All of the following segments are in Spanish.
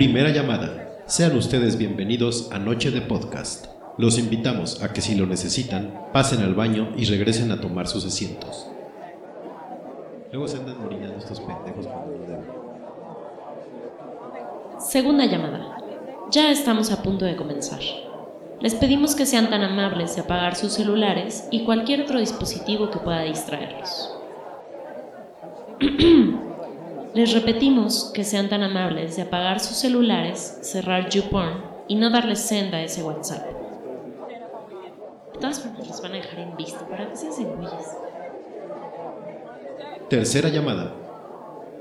Primera llamada. Sean ustedes bienvenidos a Noche de Podcast. Los invitamos a que si lo necesitan, pasen al baño y regresen a tomar sus asientos. Luego se andan orinando estos pendejos. Segunda llamada. Ya estamos a punto de comenzar. Les pedimos que sean tan amables de apagar sus celulares y cualquier otro dispositivo que pueda distraerlos. Les repetimos que sean tan amables de apagar sus celulares, cerrar YouPorn y no darles senda a ese WhatsApp. De todas formas, los van a dejar en para que se güeyes. Tercera llamada.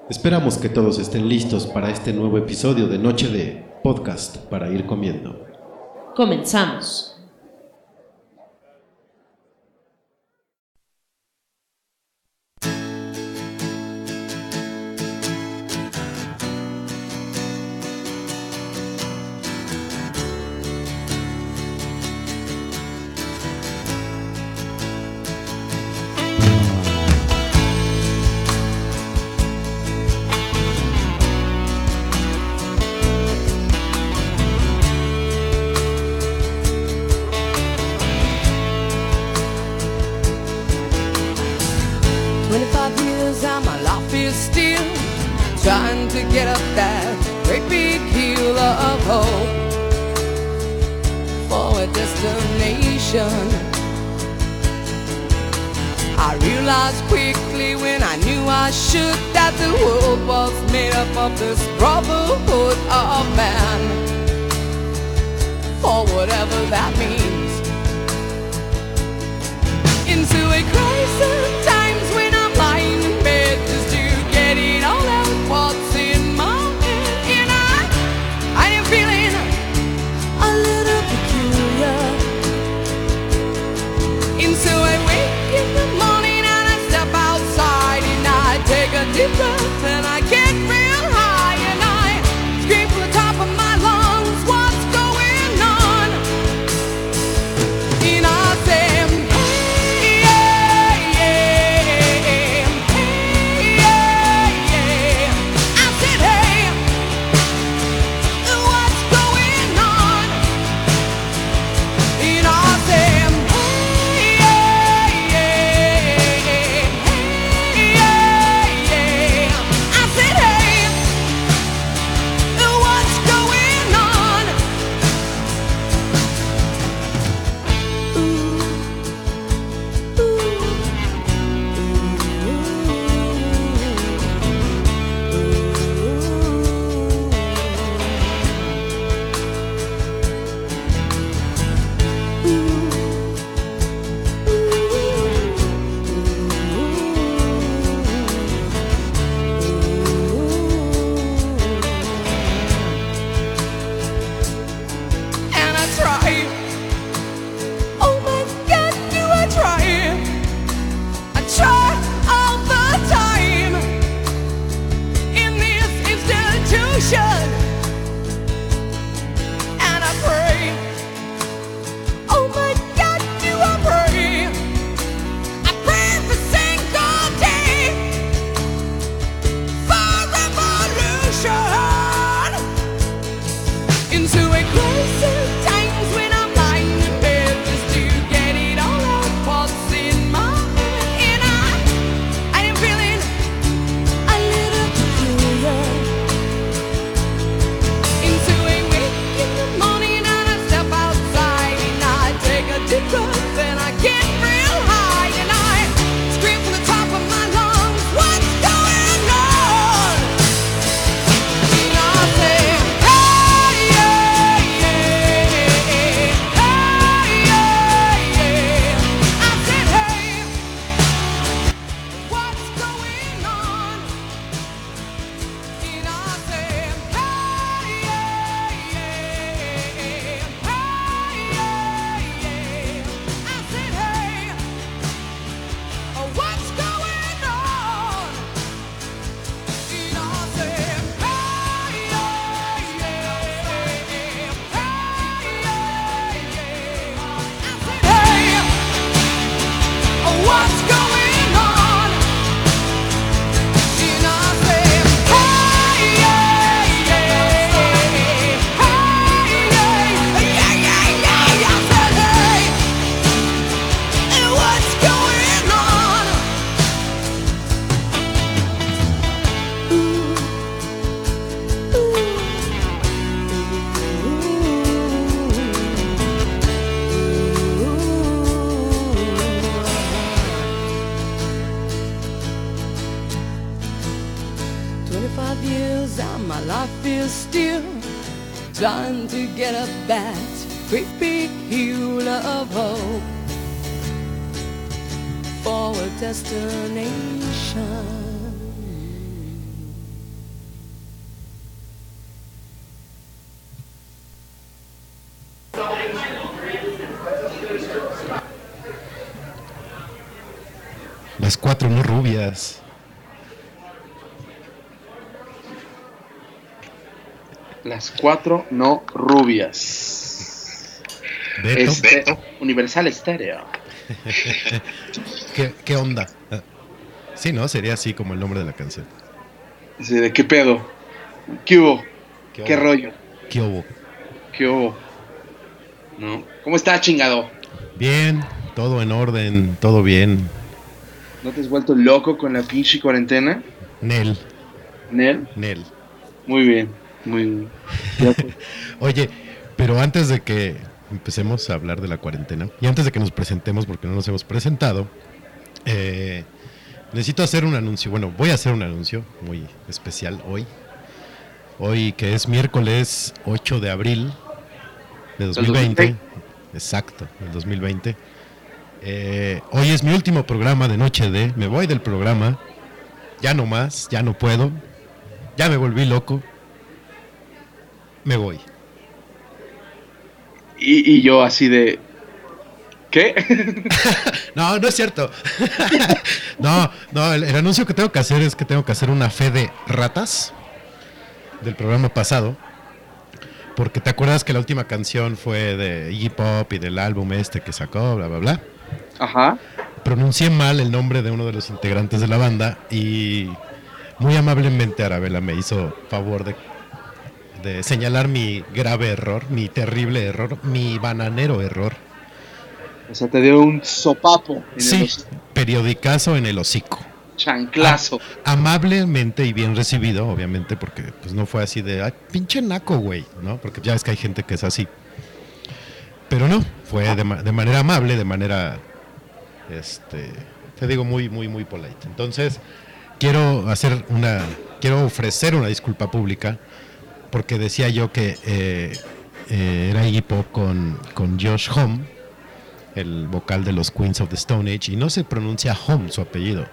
Esperamos que todos estén listos para este nuevo episodio de Noche de Podcast para ir comiendo. Comenzamos. Of hope for a destination. I realized quickly when I knew I should that the world was made up of this brotherhood of man. For whatever that means into a crisis cuatro no rubias. Beto, Este, Universal Estéreo. ¿qué, qué onda? Sí, ¿no? Sería así como el nombre de la canción. ¿de qué pedo? ¿Qué hubo? ¿Qué rollo? ¿Qué hubo? ¿Qué hubo? ¿No? ¿Cómo está, chingado? Bien, todo en orden, todo bien. ¿No te has vuelto loco con la pinche cuarentena? Nel, Nel. Nel. Muy bien, muy. Oye, pero antes de que empecemos a hablar de la cuarentena y antes de que nos presentemos, porque no nos hemos presentado, eh, necesito hacer un anuncio. Bueno, voy a hacer un anuncio muy especial hoy. Hoy que es miércoles 8 de abril de 2020. 2020. Exacto, del 2020. Eh, hoy es mi último programa de Noche de. Me voy del programa. Ya no más, ya no puedo. Ya me volví loco. Me voy. Y, y yo así de... ¿Qué? No, no es cierto. no, no, el, el anuncio que tengo que hacer es que tengo que hacer una fe de ratas del programa pasado. Porque te acuerdas que la última canción fue de Iggy Pop y del álbum este que sacó, bla, bla, bla. Ajá. Pronuncié mal el nombre de uno de los integrantes de la banda y muy amablemente Arabella me hizo favor de, de señalar mi grave error, mi terrible error, mi bananero error. O sea, te dio un sopapo en Sí, periodicazo en el hocico. chanclazo. amablemente y bien recibido, obviamente, porque pues no fue así de, ay, pinche naco, güey, ¿no? Porque ya ves que hay gente que es así. Pero no, fue de, ma- de manera amable, de manera, este, te digo, muy, muy, muy polite. Entonces, quiero hacer una, quiero ofrecer una disculpa pública, porque decía yo que eh, eh, era Iggy Pop con, con Josh Home, el vocal de los Queens of the Stone Age, y no se pronuncia Home su apellido,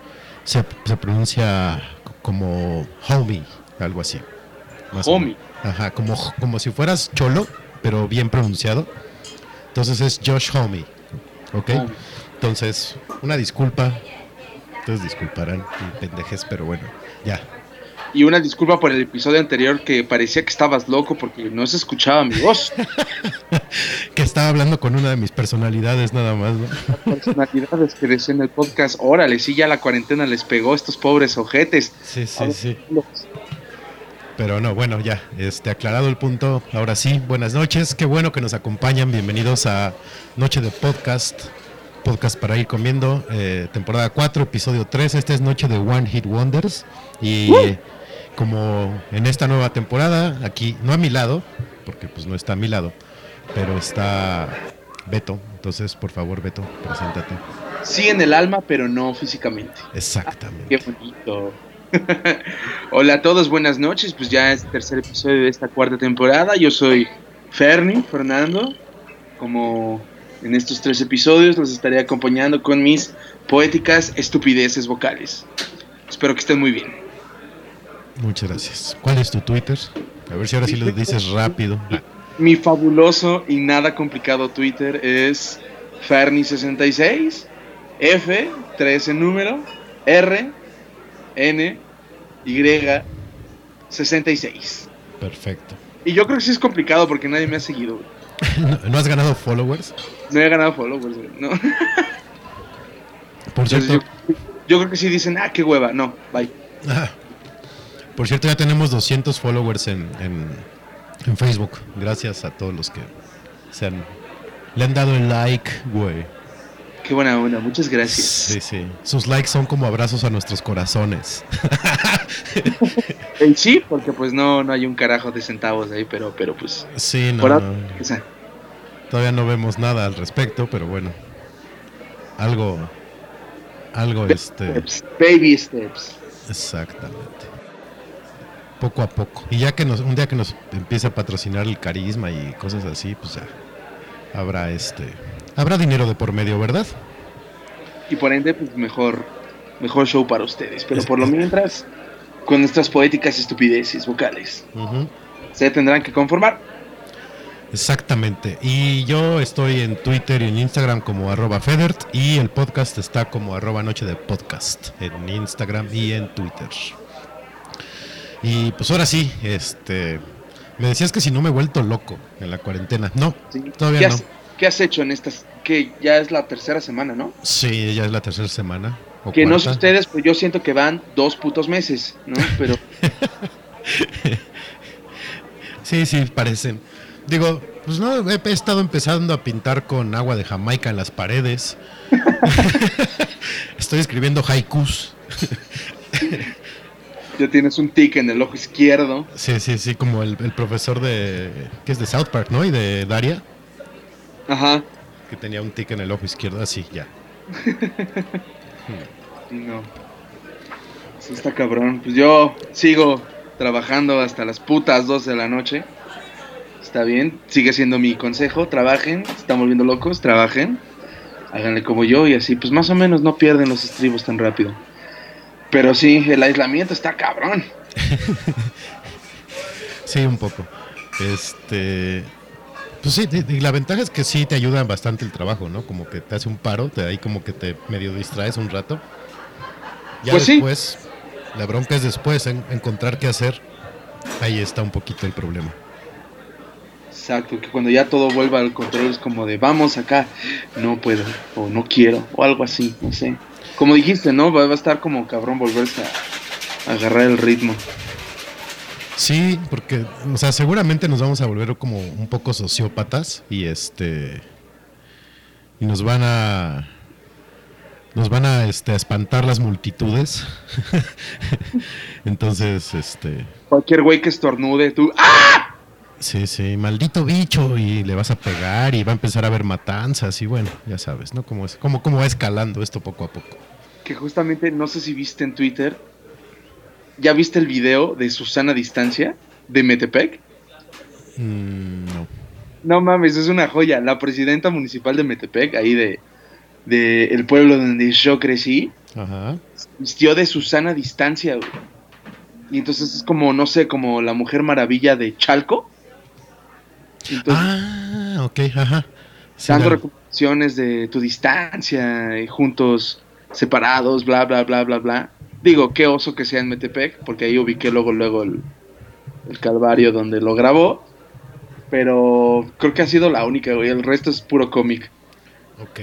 se, se pronuncia como Homie, algo así. más Homie. Ajá, como, como si fueras cholo, pero bien pronunciado. Entonces es Josh Homie, ¿ok? Homie. Entonces, una disculpa. Ustedes disculparán mi pendejes, pero bueno, ya. Y una disculpa por el episodio anterior que parecía que estabas loco porque no se escuchaba mi voz. Que estaba hablando con una de mis personalidades nada más, ¿no? Personalidades que decía en el podcast, órale, sí, ya la cuarentena les pegó a estos pobres ojetes. Sí, sí, sí. Pero no, bueno, ya, este, aclarado el punto, ahora sí, buenas noches, qué bueno que nos acompañan, bienvenidos a Noche de Podcast, podcast para ir comiendo, eh, temporada 4, episodio 3, esta es Noche de One Hit Wonders, y como en esta nueva temporada, aquí, no a mi lado, porque pues no está a mi lado, pero está Beto, entonces por favor Beto, preséntate. Sí en el alma, pero no físicamente. Exactamente. Qué bonito. Hola a todos, buenas noches. Pues ya es el tercer episodio de esta cuarta temporada. Yo soy Ferni, Fernando. Como en estos tres episodios los estaré acompañando con mis poéticas estupideces vocales. Espero que estén muy bien. Muchas gracias. ¿Cuál es tu Twitter? A ver si ahora sí lo dices rápido. Mi fabuloso y nada complicado Twitter es Ferni66, F, 3 en número, R, N, Y, 66. Perfecto. Y yo creo que sí es complicado porque nadie me ha seguido. ¿No, no has ganado followers? No he ganado followers, güey. No. Por cierto, yo, yo creo que sí dicen, ah, qué hueva. No, bye. ah, por cierto, ya tenemos 200 followers en, en, en Facebook. Gracias a todos los que se han, le han dado el like, güey. Qué buena onda, muchas gracias. Sí, sí. Sus likes son como abrazos a nuestros corazones. Eh, sí, porque pues no, no hay un carajo de centavos ahí, pero, pero pues. Sí, no, no. Todavía no vemos nada al respecto, pero bueno. Algo. Algo este. baby steps. Exactamente. Poco a poco. Y ya que nos, un día que nos empiece a patrocinar el carisma y cosas así, pues ya habrá este, habrá dinero de por medio, ¿verdad? Y por ende, pues mejor, mejor show para ustedes. Pero por lo es- mientras, con nuestras poéticas estupideces vocales, se tendrán que conformar. Exactamente. Y yo estoy en Twitter y en Instagram como arroba Federt y el podcast está como arroba Noche de Podcast en Instagram y en Twitter. Y pues ahora sí, este, me decías que si no me he vuelto loco en la cuarentena. No, ¿sí? Todavía ¿Qué no. Has, ¿Qué has hecho en estas? Que ya es la tercera semana, ¿no? sí, ya es la tercera semana. Que no sé ustedes, pero yo siento que van dos putos meses, ¿no? Pero Sí, sí, parecen. Digo, pues no, he, he estado empezando a pintar con agua de Jamaica en las paredes. Estoy escribiendo haikus. Ya tienes un tic en el ojo izquierdo. Sí, sí, sí, como el, el profesor de. que es de South Park, ¿no? Y de Daria, Ajá. que tenía un tic en el ojo izquierdo, así, ya. No. Sí está cabrón. Pues yo sigo trabajando hasta las putas 12 de la noche. Está bien, sigue siendo mi consejo. Trabajen, se están volviendo locos, trabajen. Háganle como yo y así, pues más o menos no pierden los estribos tan rápido. Pero sí, el aislamiento está cabrón. Sí, un poco. Este. Pues sí, y- la ventaja es que sí te ayuda bastante el trabajo, ¿no? Como que te hace un paro, te ahí como que te medio distraes un rato. Ya Pues sí. después, la bronca es después, en- encontrar qué hacer. Ahí está un poquito el problema. Exacto, que cuando ya todo vuelva al control es como de vamos acá, no puedo, o no quiero, o algo así, no sé. Como dijiste, ¿no? Va, va a estar como cabrón volverse a, a agarrar el ritmo. Sí, porque, o sea, seguramente nos vamos a volver como un poco sociópatas y este. Y nos van a. Nos van a, este, a espantar las multitudes. Entonces, este. Cualquier güey que estornude, tú, ¡ah! Sí, sí, maldito bicho, y le vas a pegar y va a empezar a haber matanzas, y bueno, ya sabes, ¿no? Cómo, es, cómo, cómo va escalando esto poco a poco. Que justamente, no sé si viste en Twitter, ¿ya viste el video de Susana Distancia de Metepec? Mm, no. No mames, es una joya. La presidenta municipal de Metepec, ahí de, de el pueblo donde yo crecí, Ajá. vistió de Susana Distancia, güey. Y entonces es como, no sé, como la mujer maravilla de Chalco. Entonces, Ah, ok, ajá. Sí, dando recomendaciones de tu distancia, y juntos, separados, bla, bla, bla, bla, bla. Digo, qué oso que sea en Metepec, porque ahí ubiqué luego, luego el, el calvario donde lo grabó. Pero creo que ha sido la única, güey. El resto es puro cómic. Ok.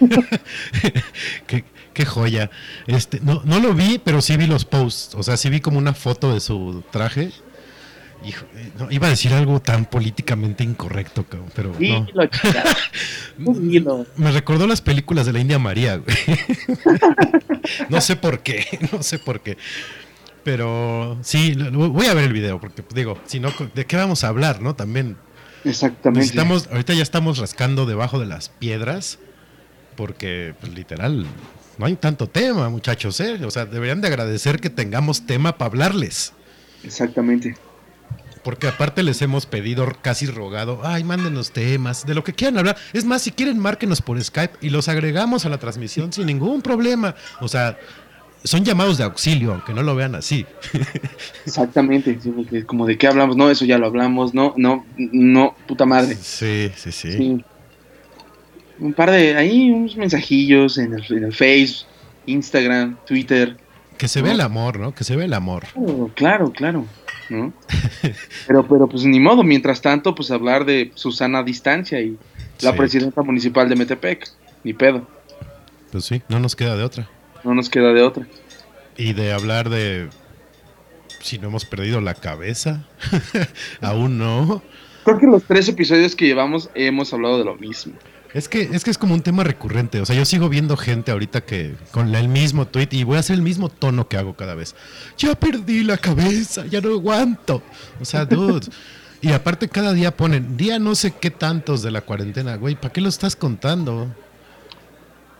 qué, qué joya. Este, no, no lo vi, pero sí vi los posts. O sea, sí vi como una foto de su traje. Hijo, eh, no, iba a decir algo tan políticamente incorrecto, cabrón, pero no. Dilo. Me recordó las películas de la India María, güey. no sé por qué, no sé por qué. Pero sí, lo- lo- voy a ver el video, porque pues, digo, si no, ¿de qué vamos a hablar, no? También Exactamente. necesitamos, ahorita ya estamos rascando debajo de las piedras, porque pues, literal, no hay tanto tema, muchachos, ¿eh? O sea, deberían de agradecer que tengamos tema para hablarles. Exactamente. Porque aparte les hemos pedido, casi rogado, ay, mándenos temas, de lo que quieran hablar. Es más, si quieren, márquenos por Skype y los agregamos a la transmisión sin ningún problema. O sea, son llamados de auxilio, aunque no lo vean así. Exactamente. como de qué hablamos, no, eso ya lo hablamos, no, no, no, puta madre. Sí, sí, sí. Sí. Un par de, ahí unos mensajillos en el, en el Face, Instagram, Twitter. Que se ve el amor, ¿no? Que se ve el amor. Claro, claro, claro, ¿no? Pero, pero pues ni modo, mientras tanto, pues hablar de Susana Distancia y la Sí. presidenta municipal de Metepec, ni pedo, Pues sí, no nos queda de otra. no nos queda de otra. Y de hablar de si no hemos perdido la cabeza. Aún no. Creo que los tres episodios que llevamos hemos hablado de lo mismo. Es que, es que es como un tema recurrente. O sea, yo sigo viendo gente ahorita que con el mismo tweet y voy a hacer el mismo tono que hago cada vez. Ya perdí la cabeza, ya no aguanto. O sea, dude. Y aparte cada día ponen, día no sé qué tantos de la cuarentena, güey, ¿para qué lo estás contando?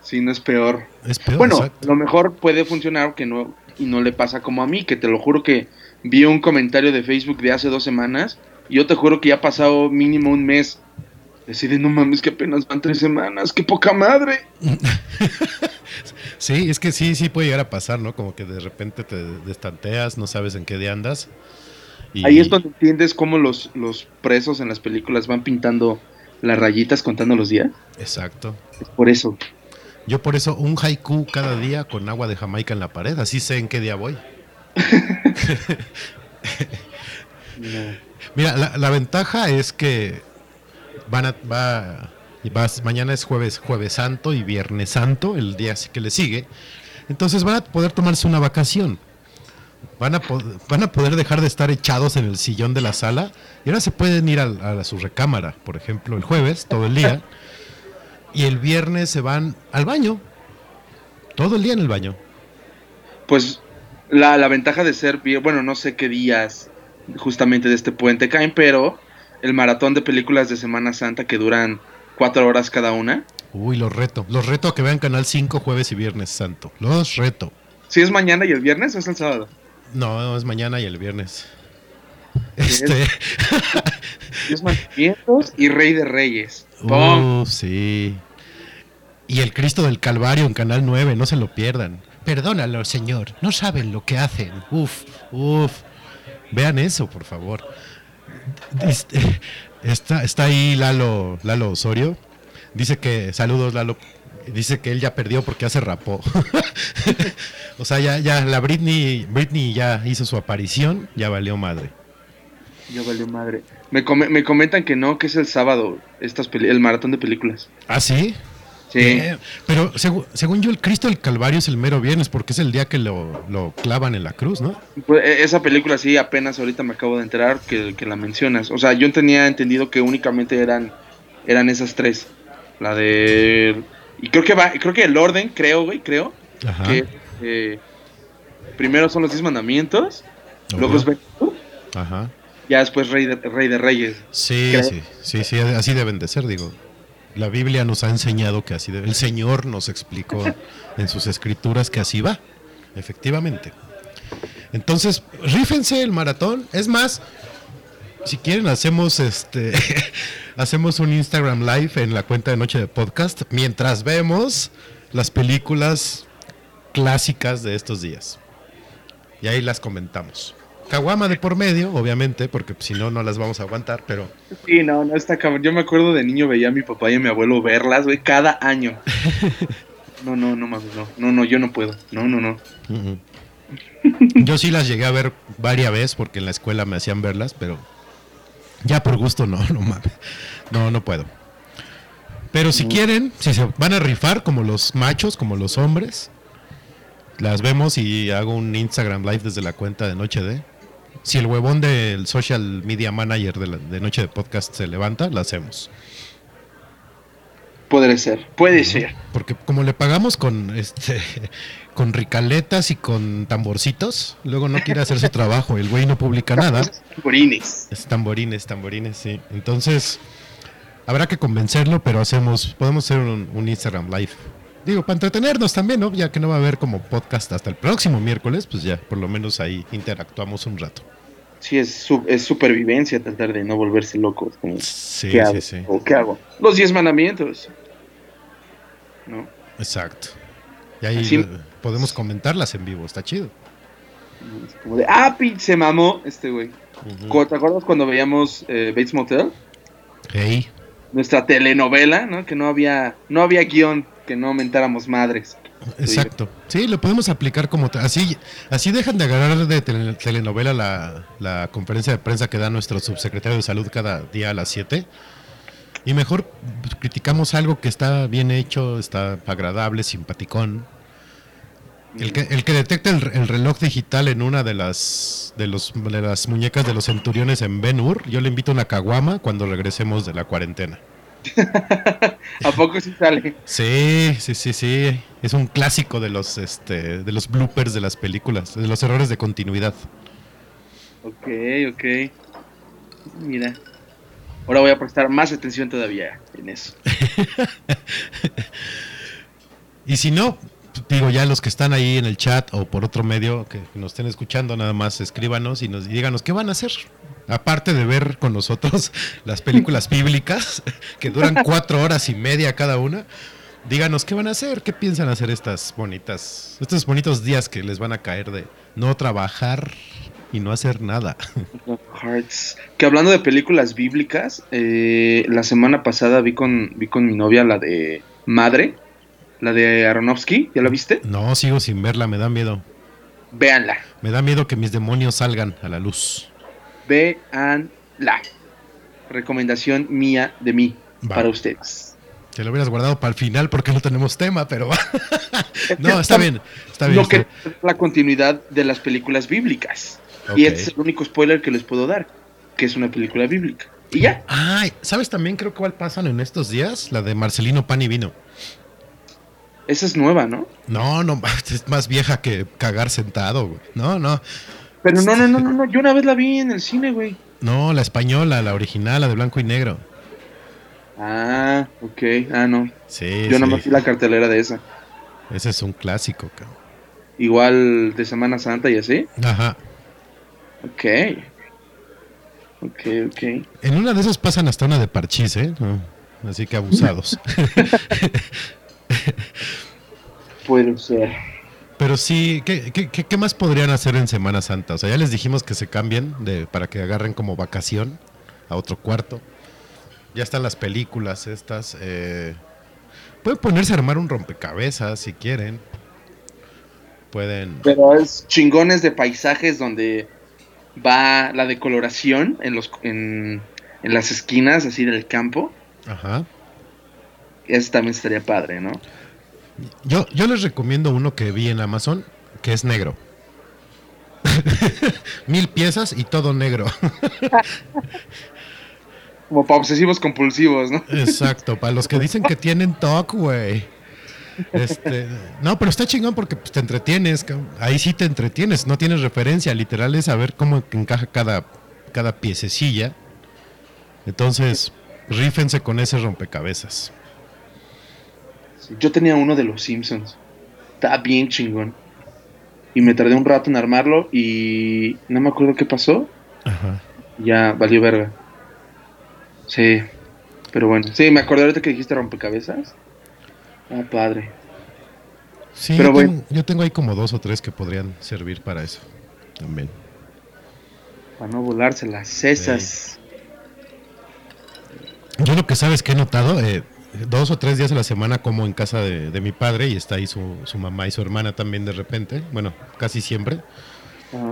Sí, no es peor. Es peor. Bueno, exacto. lo mejor puede funcionar que no y no le pasa como a mí, que te lo juro que vi un comentario de Facebook de hace dos semanas y yo te juro que ya ha pasado mínimo un mes. Decide, no mames, que apenas van tres semanas, qué poca madre. Sí, es que sí, sí puede llegar a pasar, ¿no? Como que de repente te destanteas, no sabes en qué día andas. y- Ahí es donde entiendes cómo los, los presos en las películas van pintando las rayitas contando los días. Exacto. Es por eso. Yo por eso un haiku cada día con agua de Jamaica en la pared, así sé en qué día voy. Mira, la, la ventaja es que van a, va, vas- mañana es jueves, jueves santo y viernes santo, el día que le sigue. Entonces van a poder tomarse una vacación. Van a, van a poder dejar de estar echados en el sillón de la sala y ahora se pueden ir al- a, su recámara, por ejemplo, el jueves, todo el día. Y el viernes se van al baño. Todo el día en el baño. Pues la, la ventaja de ser, bueno, no sé qué días justamente de este puente caen, pero el maratón de películas de Semana Santa que duran cuatro horas cada una. Uy, los reto. Los reto a que vean Canal 5 jueves y viernes santo. Los reto. Si es mañana y el viernes o es el sábado. No, es mañana y el viernes. Este. Diez mandamientos y Rey de Reyes. ¡Pum! Uh, sí. Y el Cristo del Calvario en Canal 9, no se lo pierdan. Perdónalo, Señor, no saben lo que hacen. Uf, uf. Vean eso, por favor. Este, está, está ahí Lalo, Lalo Osorio. Dice que, saludos Lalo, dice que él ya perdió porque ya se rapó. o sea, ya, ya, la Britney, Britney ya hizo su aparición, ya valió madre. Ya valió madre. Me, me comentan que no, que es el sábado, estas el maratón de películas. ¿Ah, sí? Sí. Eh, pero segu- según yo, el Cristo del Calvario es el mero viernes porque es el día que lo, lo clavan en la cruz, ¿no? Pues, e- esa película sí, apenas ahorita me acabo de enterar que, que la mencionas. O sea, yo tenía entendido que únicamente eran, eran esas tres. La de... Y creo que va, creo que el orden, creo, güey, creo. Ajá. Que eh, primero son los diez mandamientos, luego Obvio. es Hur, Ajá. ya después Rey de, Rey de Reyes. Sí, Creo. sí, sí, sí, así deben de ser, digo. La Biblia nos ha enseñado que así debe. El Señor nos explicó en sus escrituras que así va, efectivamente. Entonces, rífense el maratón. Es más, si quieren hacemos este hacemos un Instagram live en la cuenta de Noche de Podcast mientras vemos las películas clásicas de estos días. Y ahí las comentamos. Caguama de por medio, obviamente, porque si no, no las vamos a aguantar, pero Sí, no, no está cabrón. Yo me acuerdo de niño veía a mi papá y a mi abuelo verlas, güey, cada año. No, no, no mames, no. No, no, yo no puedo. No, no, no. Yo sí las llegué a ver varias veces porque en la escuela me hacían verlas, pero ya por gusto no, no mames. No, no puedo. Pero si quieren, si se van a rifar como los machos, como los hombres, las vemos y hago un Instagram live desde la cuenta de Noche de. Si el huevón del social media manager de, la- de Noche de Podcast se levanta, la hacemos. Puede ser, puede ser. Porque como le pagamos con este con ricaletas y con tamborcitos, luego no quiere hacer su trabajo, el güey no publica nada. Burines. Es tamborines, tamborines, sí. Entonces, habrá que convencerlo, pero hacemos, podemos hacer un, un Instagram live. Digo, para entretenernos también, ¿no? Ya que no va a haber como podcast hasta el próximo miércoles, pues ya, por lo menos ahí interactuamos un rato. Sí, es, su- es supervivencia tratar de no volverse loco. como, Sí, ¿Qué hago? sí, sí. ¿O qué hago? Los diez mandamientos. ¿No? Exacto. Y ahí Así- podemos comentarlas en vivo, está chido. Es como de, ah, se mamó este güey. ¿Te acuerdas cuando veíamos eh, Bates Motel? Hey, Nuestra telenovela, ¿no? Que no había, no había guion, que no aumentáramos madres. Exacto. Sí, lo podemos aplicar como... Así, así dejan de agarrar de tele- telenovela la, la conferencia de prensa que da nuestro subsecretario de salud cada día a las 7. Y mejor criticamos algo que está bien hecho, está agradable, simpaticón. El que, el que detecta el, el reloj digital en una de las, de, los, de las muñecas de los centuriones en Ben Hur, yo le invito una caguama cuando regresemos de la cuarentena. ¿A poco sí sale? Sí, sí, sí, sí. Es un clásico de los, este, de los bloopers de las películas, de los errores de continuidad. Ok, ok. Mira. Ahora voy a prestar más atención todavía en eso. Y si no, digo, ya los que están ahí en el chat o por otro medio que nos estén escuchando, nada más escríbanos y nos y díganos qué van a hacer. Aparte de ver con nosotros las películas bíblicas, que duran cuatro horas y media cada una, díganos qué van a hacer, qué piensan hacer estas bonitas, estos bonitos días que les van a caer de no trabajar y no hacer nada. Hearts. Que hablando de películas bíblicas, eh, la semana pasada vi con, vi con mi novia la de Madre, la de Aronofsky, ¿ya la viste? No, sigo sin verla, me da miedo. Véanla, Me da miedo que mis demonios salgan a la luz. Véanla. Recomendación mía de mí Va. para ustedes. Te lo hubieras guardado para el final porque no tenemos tema, pero no, está bien, está bien. No está- que la continuidad de las películas bíblicas. Y este es el único spoiler que les puedo dar, que es una película bíblica. Y ya. Ay, ¿sabes también creo que cuál pasan en estos días? La de Marcelino Pan y Vino. Esa es nueva, ¿no? No, no, es más vieja que cagar sentado, güey. No, no. Pero no, no, no, no, no. Yo una vez la vi en el cine, güey. No, la española, la original, la de blanco y negro. Ah, ok. Ah, no. Sí, Yo sí. nomás vi la cartelera de esa. Ese es un clásico, cabrón. Igual de Semana Santa y así. Ajá. Ok. Ok, ok. En una de esas pasan hasta una de parchís, ¿eh? No, Así que abusados. Puede ser. Pero sí, ¿qué, qué, qué- más podrían hacer en Semana Santa? O sea, ya les dijimos que se cambien de, para que agarren como vacación a otro cuarto. Ya están las películas estas. Eh, pueden ponerse a armar un rompecabezas si quieren. Pueden... Pero es chingones de paisajes donde va la decoloración en los en, en las esquinas así del campo. Ajá. Eso también estaría padre, ¿no? Yo, yo les recomiendo uno que vi en Amazon, que es negro. Mil piezas y todo negro. Como para obsesivos compulsivos, ¿no? Exacto, para los que dicen que tienen TOC, güey. Este, no, pero está chingón porque pues, te entretienes. Ahí sí te entretienes, no tienes referencia. Literal es saber cómo encaja cada, cada piececilla. Entonces, rífense con ese rompecabezas. Yo tenía uno de los Simpsons. Está bien chingón. Y me tardé un rato en armarlo y no me acuerdo qué pasó. Ajá. Ya valió verga. Sí. Pero bueno. Sí, me acordé ahorita que dijiste rompecabezas. Ah, padre. Sí, Pero yo, bueno. tengo, yo tengo ahí como dos o tres que podrían servir para eso. También. Para no volarse las cesas. Yo lo que sabes que he notado, eh, dos o tres días a la semana como en casa de, de mi padre y está ahí su, su mamá y su hermana también de repente, bueno, casi siempre.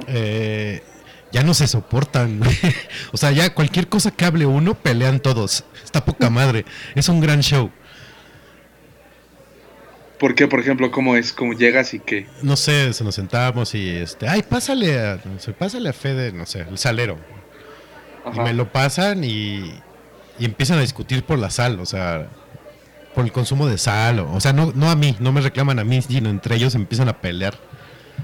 Eh, ya no se soportan. o sea, ya cualquier cosa que hable uno, pelean todos. Está poca madre. Es un gran show. ¿Por qué, por ejemplo, cómo es? ¿Cómo llegas y qué? No sé, se nos sentamos y este, ay, pásale a, no sé, pásale a Fede, no sé, el salero. Y me lo pasan y, y empiezan a discutir por la sal, o sea, por el consumo de sal. O, o sea, no, no a mí, no me reclaman a mí, sino entre ellos empiezan a pelear.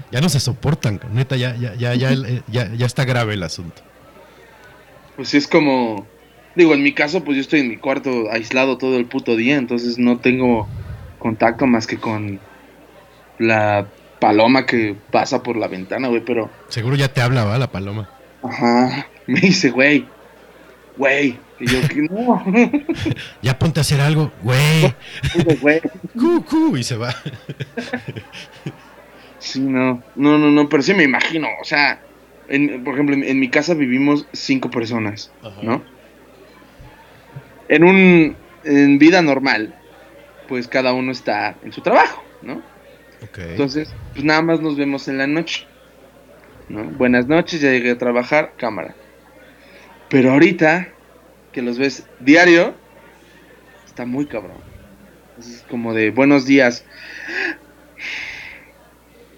Ya no se soportan, neta, ya, ya, ya, ya, ya, ya está grave el asunto. Pues sí, es como. Digo, en mi caso, pues yo estoy en mi cuarto aislado todo el puto día, entonces no tengo contacto más que con la paloma que pasa por la ventana, güey, pero. Seguro ya te habla, ¿va? La paloma. Ajá. Me dice, güey. Güey. Y yo, que no. Ya ponte a hacer algo, güey. güey. Cu, cu, y se va. Sí, no. No, no, no, pero sí me imagino. O sea, en- por ejemplo, en, en mi casa vivimos cinco personas, ¿no? En un. En vida normal, pues cada uno está en su trabajo, ¿no? Entonces, pues nada más nos vemos en la noche. ¿no? Buenas noches, ya llegué a trabajar, cámara. Pero ahorita, que los ves diario, está muy cabrón. Es como de buenos días.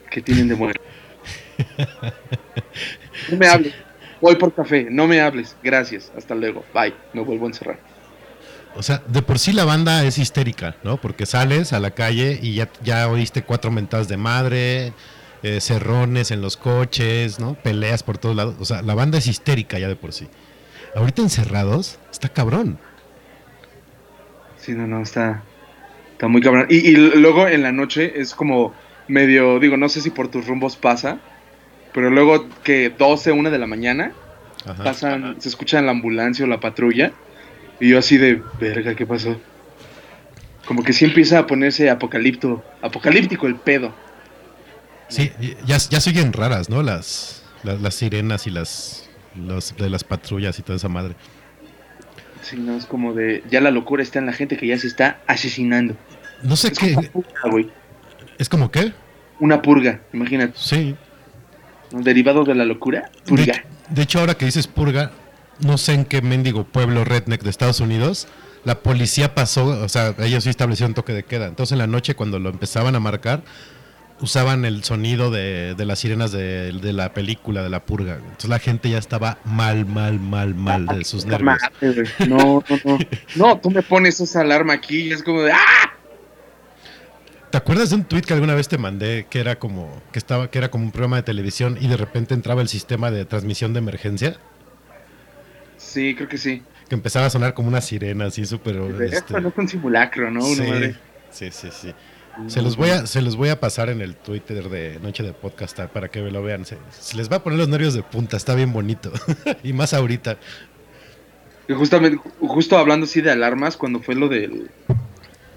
¿Qué tienen de bueno? No me hables. Voy por café. No me hables. Gracias. Hasta luego. Bye. Me vuelvo a encerrar. O sea, de por sí la banda es histérica, ¿no? Porque sales a la calle y ya, ya oíste cuatro mentadas de madre, eh, cerrones en los coches, ¿no? Peleas por todos lados. O sea, la banda es histérica ya de por sí. Ahorita encerrados, está cabrón. Sí, no, no, está. Está muy cabrón. Y, y luego en la noche es como medio, digo, no sé si por tus rumbos pasa, pero luego que 12, 1 de la mañana Ajá. pasan, se escucha la ambulancia o la patrulla y yo así de, verga, ¿qué pasó? Como que sí empieza a ponerse apocalipto, apocalíptico el pedo. Sí, ya, ya se oyen raras, ¿no? Las, las, las sirenas y las los, de las patrullas y toda esa madre. Sí, no, es como de, ya la locura está en la gente que ya se está asesinando. No sé Es qué. purga. ¿Es como qué? Una purga, imagínate. Sí. Derivado de la locura, De, purga. de hecho, ahora que dices purga, no sé en qué mendigo pueblo redneck de Estados Unidos, la policía pasó, o sea, ellos sí establecieron toque de queda. Entonces en la noche cuando lo empezaban a marcar, usaban el sonido de, de las sirenas de, de la película, de la purga. Entonces la gente ya estaba mal, mal, mal, mal de sus nervios. No, no, no. No, tú me pones esa alarma aquí y es como de, ¡ah! ¿Te acuerdas de un tweet que alguna vez te mandé que era como que estaba que era como un programa de televisión y de repente entraba el sistema de transmisión de emergencia Sí, creo que sí. que empezaba a sonar como una sirena así súper este, no es un simulacro, ¿no? Una sí, madre. sí, sí, sí. Se los voy a se los voy a pasar en el Twitter de Noche de Podcast para que lo vean. Se, se les va a poner los nervios de punta, está bien bonito. y más ahorita. Que justamente, justo hablando así de alarmas, cuando fue lo del,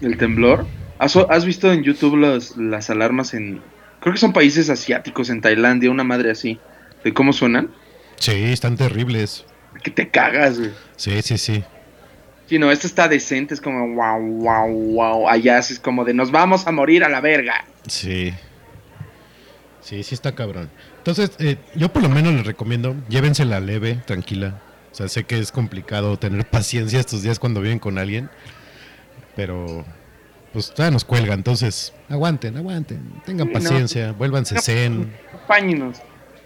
del temblor, ¿has, has visto en YouTube las, las alarmas en, creo que son países asiáticos, en Tailandia, una madre así, de cómo suenan? Sí, están terribles. Que te cagas, güey. Sí, sí, sí. Sí, no, esto está decente, es como wow, wow, wow. Allá es como de nos vamos a morir a la verga. Sí. Sí, sí está cabrón. Entonces, eh, yo por lo menos les recomiendo, llévensela leve, tranquila. O sea, sé que es complicado tener paciencia estos días cuando viven con alguien, pero pues todavía nos cuelga, entonces aguanten, aguanten, tengan Sí, no. paciencia, vuélvanse zen. Acompáñenos.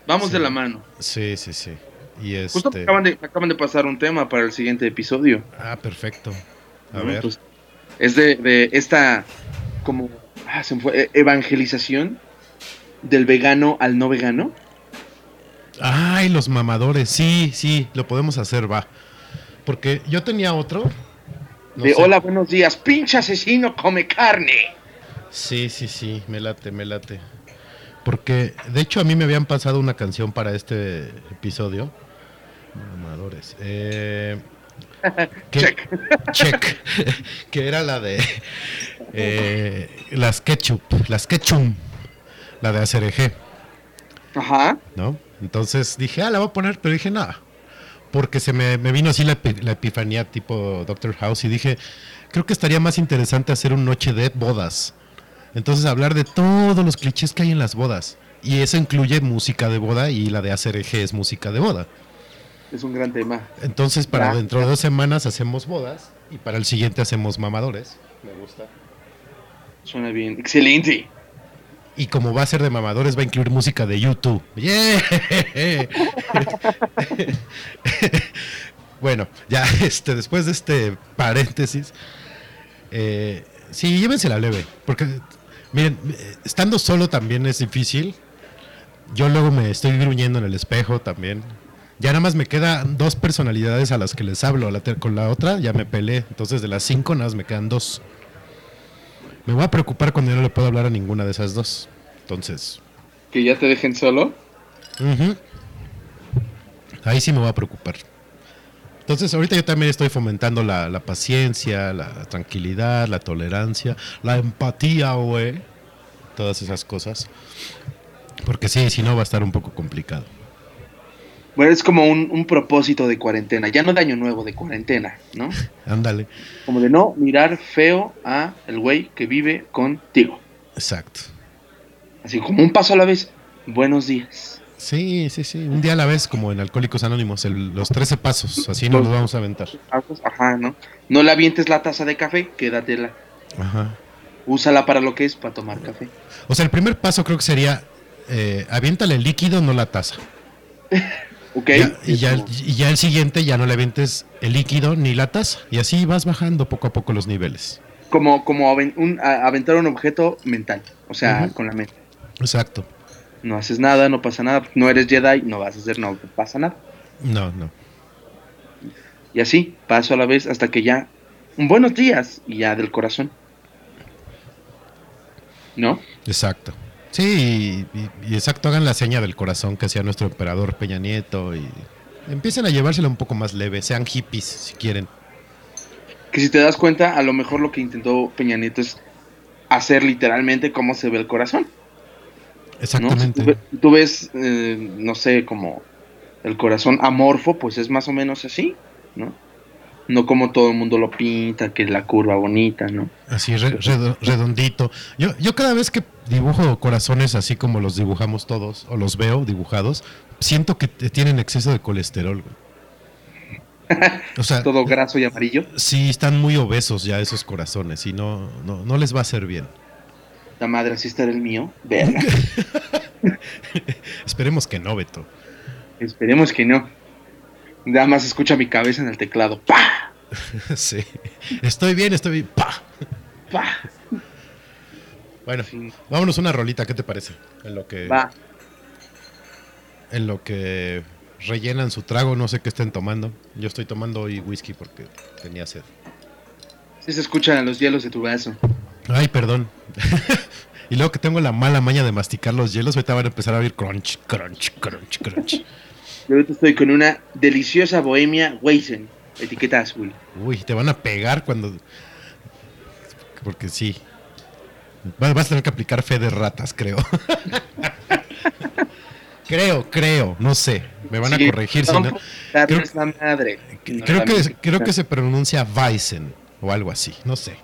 Vamos Sí. de la mano. Sí, sí, sí. Y Justo me este... acaban, de, me acaban de pasar un tema para el siguiente episodio. Ah, perfecto. A ¿no? ver. Pues, es de, de esta como ah, se me fue, eh, evangelización del vegano al no vegano. Ay, los mamadores. Sí, sí, lo podemos hacer, va. Porque yo tenía otro. no de sé. hola, buenos días, pinche asesino come carne. Sí, sí, sí, me late, me late. Porque, de hecho, a mí me habían pasado una canción para este episodio. Mamadores. Eh, que- Check. check. que era la de eh, las ketchup, las ketchum, la de ACRG, Ajá. ¿no? Entonces dije, ah, la voy a poner, pero dije, no. Porque se me, me vino así la, la epifanía tipo Doctor House y dije, creo que estaría más interesante hacer un noche de bodas. Entonces hablar de todos los clichés que hay en las bodas. Y eso incluye música de boda y la de ACRG es música de boda. Es un gran tema. Entonces para Ya. dentro de dos semanas hacemos bodas y para el siguiente hacemos mamadores. Me gusta. Suena bien. Excelente. Y como va a ser de mamadores va a incluir música de YouTube. ¡Yeah! bueno, ya este, después de este paréntesis, eh, sí, llévensela leve. Porque, miren, eh, estando solo también es difícil. Yo luego me estoy gruñendo en el espejo también. Ya nada más me quedan dos personalidades a las que les hablo. La con la otra ya me peleé. Entonces de las cinco nada más me quedan dos. Me voy a preocupar cuando yo no le puedo hablar a ninguna de esas dos. Entonces, Que ya te dejen solo. ujú. ahí sí me voy a preocupar. Entonces, ahorita yo también estoy fomentando la, la paciencia, la tranquilidad, la tolerancia, la empatía, güey. Todas esas cosas. Porque sí, si no va a estar un poco complicado. Bueno, es como un, un propósito de cuarentena. Ya no de año nuevo, de cuarentena, ¿no? Ándale. Como de no mirar feo a el güey que vive contigo. Exacto. Así como un paso a la vez. Buenos días. Sí, sí, sí. Un día a la vez, como en Alcohólicos Anónimos, el- los 13 pasos. Así nos los vamos a aventar. Pasos, Ajá, ¿no? No le avientes la taza de café, quédatela. Ajá. Úsala para lo que es, para tomar café. O sea, el primer paso creo que sería eh, aviéntale el líquido, no la taza. ¿Ok? Ya- y, ya, y ya el siguiente ya no le avientes el líquido ni la taza. Y así vas bajando poco a poco los niveles. como, como aven- un- a- aventar un objeto mental. O sea, con la mente. Exacto. No haces nada, no pasa nada. No eres Jedi, no vas a hacer, no pasa nada. No, no. Y así, paso a la vez hasta que ya. Un buenos días y ya del corazón. ¿no? Exacto. Sí, y, exacto, hagan la seña del corazón que hacía nuestro emperador Peña Nieto y empiecen a llevársela un poco más leve, sean hippies si quieren. Que si te das cuenta, a lo mejor lo que intentó Peña Nieto es hacer literalmente cómo se ve el corazón. ¿No? Exactamente. Si tú, ve- tú ves, eh, no sé, como el corazón amorfo, pues es más o menos así, ¿no? No como todo el mundo lo pinta, que es la curva bonita, ¿no? Así re- redo- redondito. Yo, yo cada vez que dibujo corazones así como los dibujamos todos, o los veo dibujados, siento que tienen exceso de colesterol. O sea, Todo graso y amarillo. sí están muy obesos ya esos corazones y no, no, no les va a hacer bien. La madre, así estará el mío. Verga. Esperemos que no, Beto. Esperemos que no. Nada más escucha mi cabeza en el teclado. ¡Pah! sí. Estoy bien, estoy bien. ¡Pah! ¡Pah! Bueno, Sí. vámonos una rolita, ¿qué te parece? En lo que Va. en lo que rellenan su trago, no sé qué estén tomando. Yo estoy tomando hoy whisky porque tenía sed. Sí se escuchan los hielos de tu vaso. Ay, perdón. y luego que tengo la mala maña de masticar los hielos, ahorita van a empezar a oír crunch, crunch, crunch, crunch. Yo ahorita estoy con una deliciosa bohemia Weizen, etiqueta azul. Uy, te van a pegar cuando... Porque sí. Va- Vas a tener que aplicar fe de ratas, creo. creo, creo, no sé. Me van a corregir si no, no. darles creo- madre. Creo que, creo que se pronuncia Weizen o algo así, no sé.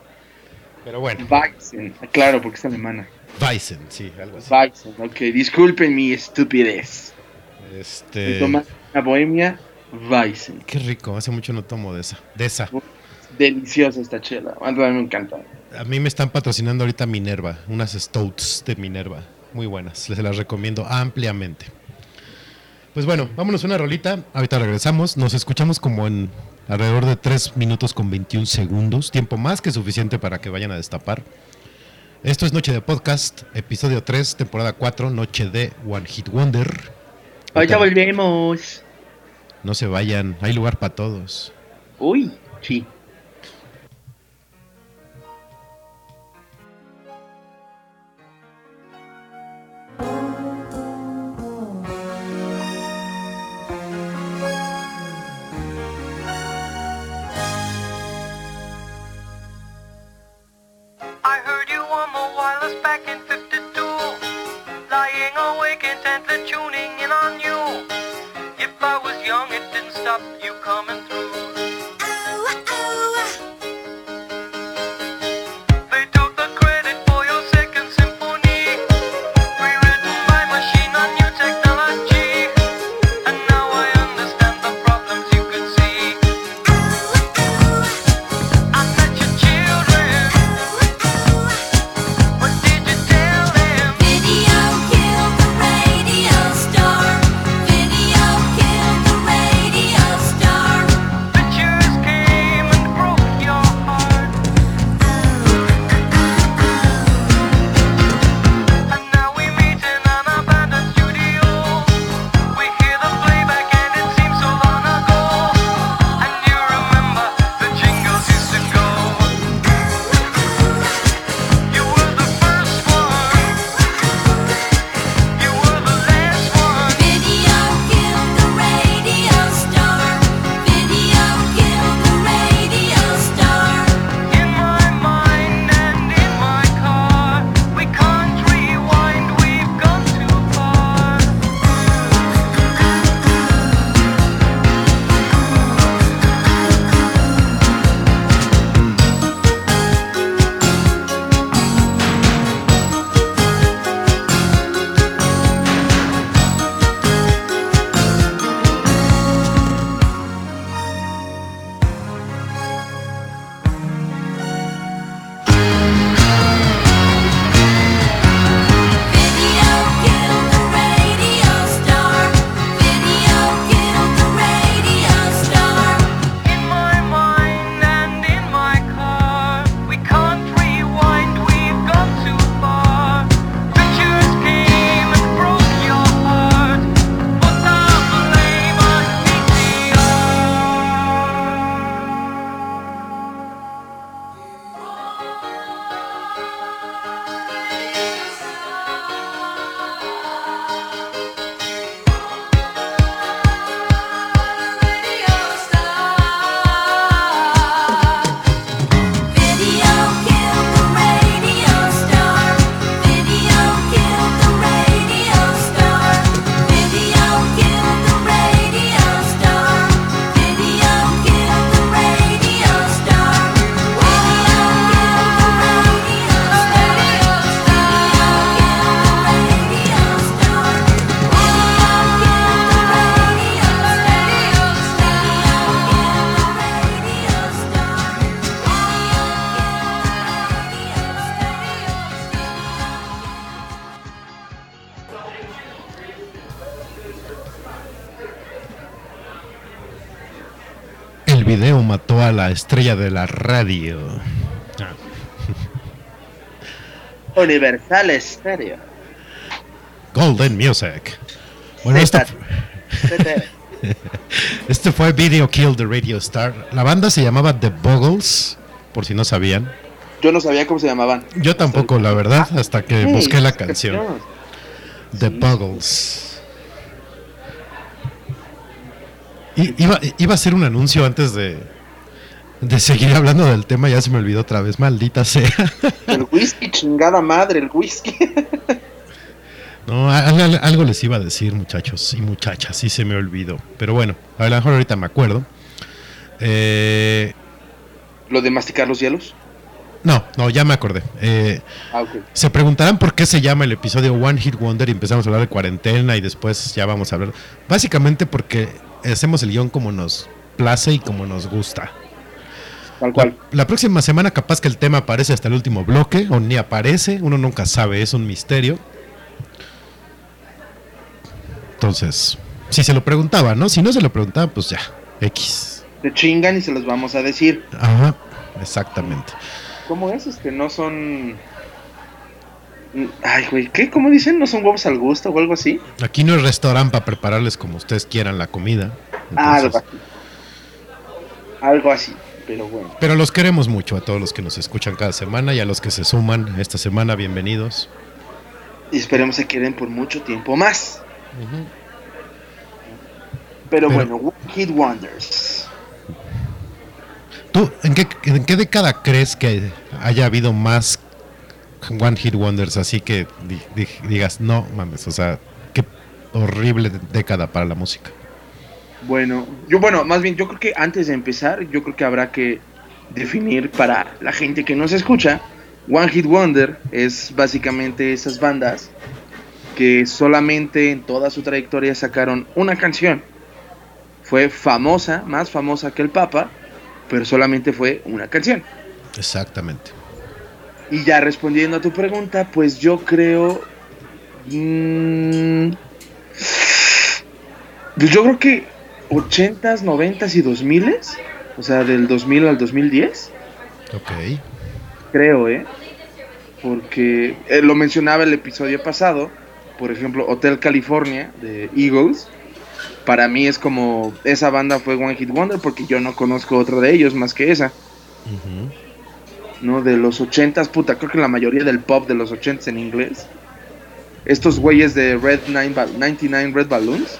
Pero bueno, Weizen, claro, porque es alemana. Weizen, sí, algo así. Weizen, ok, disculpen mi estupidez. Este, Toma una bohemia Weizen. qué rico, hace mucho no tomo de esa. De esa. Deliciosa esta chela. A mí me encanta. A mí me están patrocinando ahorita Minerva, unas stouts de Minerva, muy buenas, les las recomiendo ampliamente. Pues bueno, vámonos una rolita, ahorita regresamos, nos escuchamos como en alrededor de 3 minutos con 21 segundos, tiempo más que suficiente para que vayan a destapar. Esto es Noche de Podcast, episodio 3, temporada 4, Noche de One Hit Wonder. Ahorita Ahorita volvemos. no se vayan, hay lugar para todos. Uy, sí. Video mató a la estrella de la radio. Universal Stereo. Golden Music. Bueno, esto, Zeta. este fue Video Kill the Radio Star. La banda se llamaba The Buggles, por si no sabían. Yo no sabía cómo se llamaban. Yo tampoco, la verdad, hasta que Sí, busqué la canción. The Buggles. Iba, iba a hacer un anuncio antes de, de seguir hablando del tema, ya se me olvidó otra vez, maldita sea. El whisky, chingada madre, el whisky. No, al- al- algo les iba a decir, muchachos y muchachas, sí se me olvidó. Pero bueno, a lo mejor ahorita me acuerdo. Eh, ¿Lo de masticar los hielos? no, no, ya me acordé. Eh, Ah, se preguntarán por qué se llama el episodio One Hit Wonder y empezamos a hablar de cuarentena y después ya vamos a hablar. Básicamente porque hacemos el guion como nos place y como nos gusta. Tal cual. la próxima semana capaz que el tema aparece hasta el último bloque o ni aparece, uno nunca sabe, es un misterio. Entonces, si se lo preguntaba, ¿no? Si no se lo preguntaba, pues ya, X. Se chingan y se los vamos a decir. Ajá, exactamente. ¿Cómo es? Este, no son... Ay, güey, ¿qué? ¿Cómo dicen? ¿No son huevos al gusto o algo así? Aquí no es restaurante para prepararles como ustedes quieran la comida. algo Entonces, así. Algo así, pero bueno. pero los queremos mucho a todos los que nos escuchan cada semana y a los que se suman esta semana, bienvenidos. Y esperemos se queden por mucho tiempo más. Pero, Pero- bueno, One Hit Wonders. ¿Tú en qué, en qué década crees que haya habido más One Hit Wonders? Así que di- di- digas, no mames, o sea, qué horrible década para la música. Bueno, yo bueno, más bien yo creo que antes de empezar, yo creo que habrá que definir para la gente que nos escucha, One Hit Wonder es básicamente esas bandas que solamente en toda su trayectoria sacaron una canción. Fue famosa, más famosa que el Papa, pero solamente fue una canción. Exactamente. Y ya respondiendo a tu pregunta, pues yo creo. mm, pues yo creo que 80s, 90s y 2000s. O sea, del 2000 al 2010. Ok. Creo, ¿eh? Porque eh, lo mencionaba el episodio pasado. Por ejemplo, Hotel California de Eagles. Para mí es como. Esa banda fue One Hit Wonder porque yo no conozco otra de ellos más que esa. Ujú. ¿No? De los 80s, puta, creo que la mayoría del pop de los 80s en inglés. Estos güeyes de Red Nine Ba- 99 Red Balloons.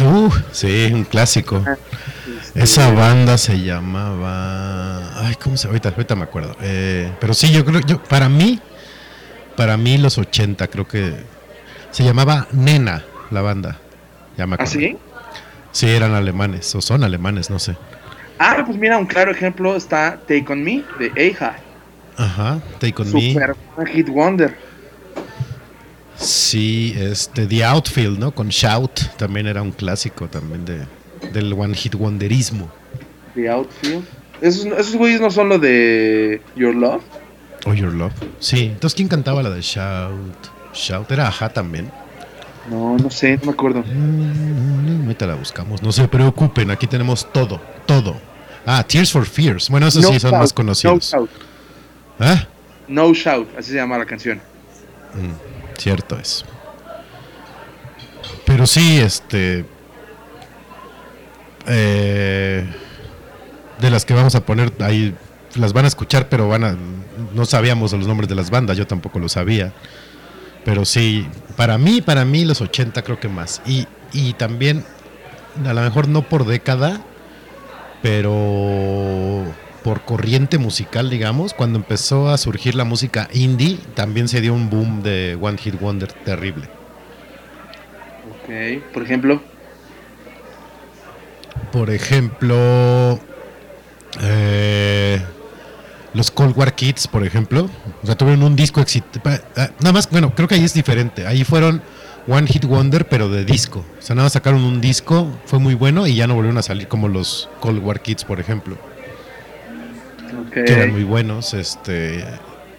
Uh, sí, un clásico. Este, Esa banda se llamaba. Ay, ¿cómo se Ahorita, ahorita me acuerdo. Eh, pero sí, yo creo. Yo, para mí, para mí, los 80, creo que. Se llamaba Nena, la banda. Ya me ¿Ah, acuerdo. sí? Sí, eran alemanes, o son alemanes, no sé. Ah, pues mira, un claro ejemplo está Take On Me de Aja. Ajá, Take On Me. Super One Hit Wonder. Sí, este, The Outfield, ¿no? Con Shout, también era un clásico también de, del One Hit Wonderismo. The Outfield. Esos, esos güeyes no son lo de Your Love. O Your Love. Sí, entonces, ¿quién cantaba la de Shout? Shout era Ajá también. No, no sé, no me acuerdo. Mm, Ahorita la buscamos, no se preocupen, aquí tenemos todo, todo. Ah, Tears for Fears. Bueno, esos No sí son más conocidos. No. ¿Ah? No Shout, así se llama la canción. Mm, cierto es. Pero sí, este. eh, de las que vamos a poner ahí, las van a escuchar, pero van a. No sabíamos los nombres de las bandas, yo tampoco lo sabía. Pero sí, para mí, para mí, los 80 creo que más. Y, y también, a lo mejor no por década, pero por corriente musical, digamos, cuando empezó a surgir la música indie, también se dio un boom de One Hit Wonder terrible. Ok, por ejemplo. Por ejemplo, eh, los Cold War Kids, por ejemplo, o sea, tuvieron un disco exitoso. Nada más, bueno, creo que ahí es diferente. Ahí fueron One Hit Wonder, pero de disco. O sea, nada más sacaron un disco, fue muy bueno y ya no volvieron a salir como los Cold War Kids, por ejemplo. Que eran muy buenos. Este,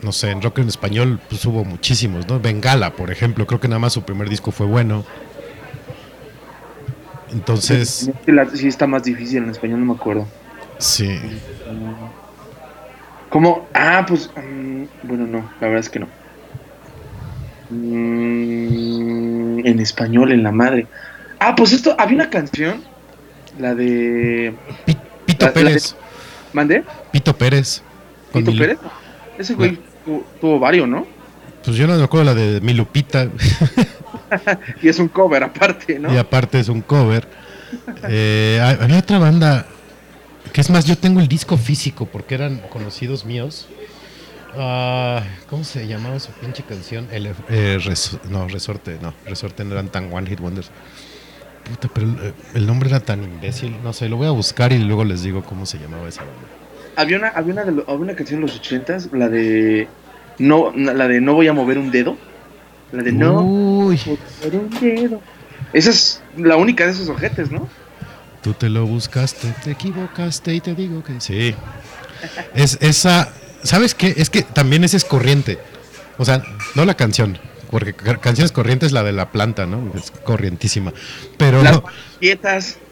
no sé, en rock en español pues hubo muchísimos, ¿no? Bengala, por ejemplo, creo que nada más su primer disco fue bueno. Entonces, Sí, está más difícil en español, no me acuerdo. Sí. ¿Cómo? Ah, pues. mm, bueno, no, la verdad es que no. Mm, en español, en la madre. Ah, pues esto, había una canción. La de. Pi- Pito La- la de- Pérez. ¿Mandé? Pito Pérez. Con ¿Tito mi- Pérez? Ese güey tu- tuvo varios, ¿no? Pues yo no me acuerdo la de mi Lupita. Y es un cover aparte, ¿no? Y aparte es un cover. Eh, ha- había otra banda. Que es más, yo tengo el disco físico porque eran conocidos míos. Ah, ¿Cómo se llamaba su pinche canción? El, eh, res- no, Resorte, no, Resorte no eran tan One Hit Wonders. Puta, pero el, el nombre era tan imbécil. No sé, lo voy a buscar y luego les digo cómo se llamaba esa banda. Había una, había una, de lo- había una canción en los ochentas, la de. No, la de No voy a mover un dedo. La de No Uy, voy a mover un dedo. Esa es la única de esos ojetes, ¿no? tú te lo buscaste, te equivocaste y te digo que sí. Es esa, ¿sabes qué? Es que también esa es corriente. O sea, no la canción, porque ca- canción es corriente es la de la planta, ¿no? Es corrientísima. Pero Las no,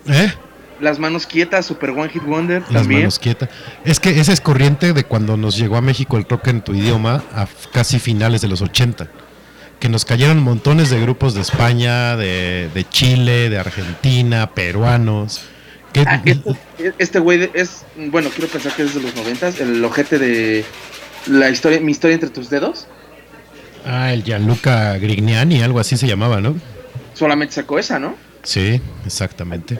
¿eh? Las manos quietas, Super One Hit Wonder Las también. manos quietas. Es que esa es corriente de cuando nos llegó a México el rock en tu idioma a casi finales de los 80. Que nos cayeron montones de grupos de España, de, de Chile, de Argentina, peruanos. Que, Ah, este- este güey es, bueno, quiero pensar que es de los noventas, el ojete de la historia, mi historia entre tus dedos. Ah, el Gianluca Grignani, algo así se llamaba, ¿no? Solamente sacó esa, ¿no? Sí, exactamente.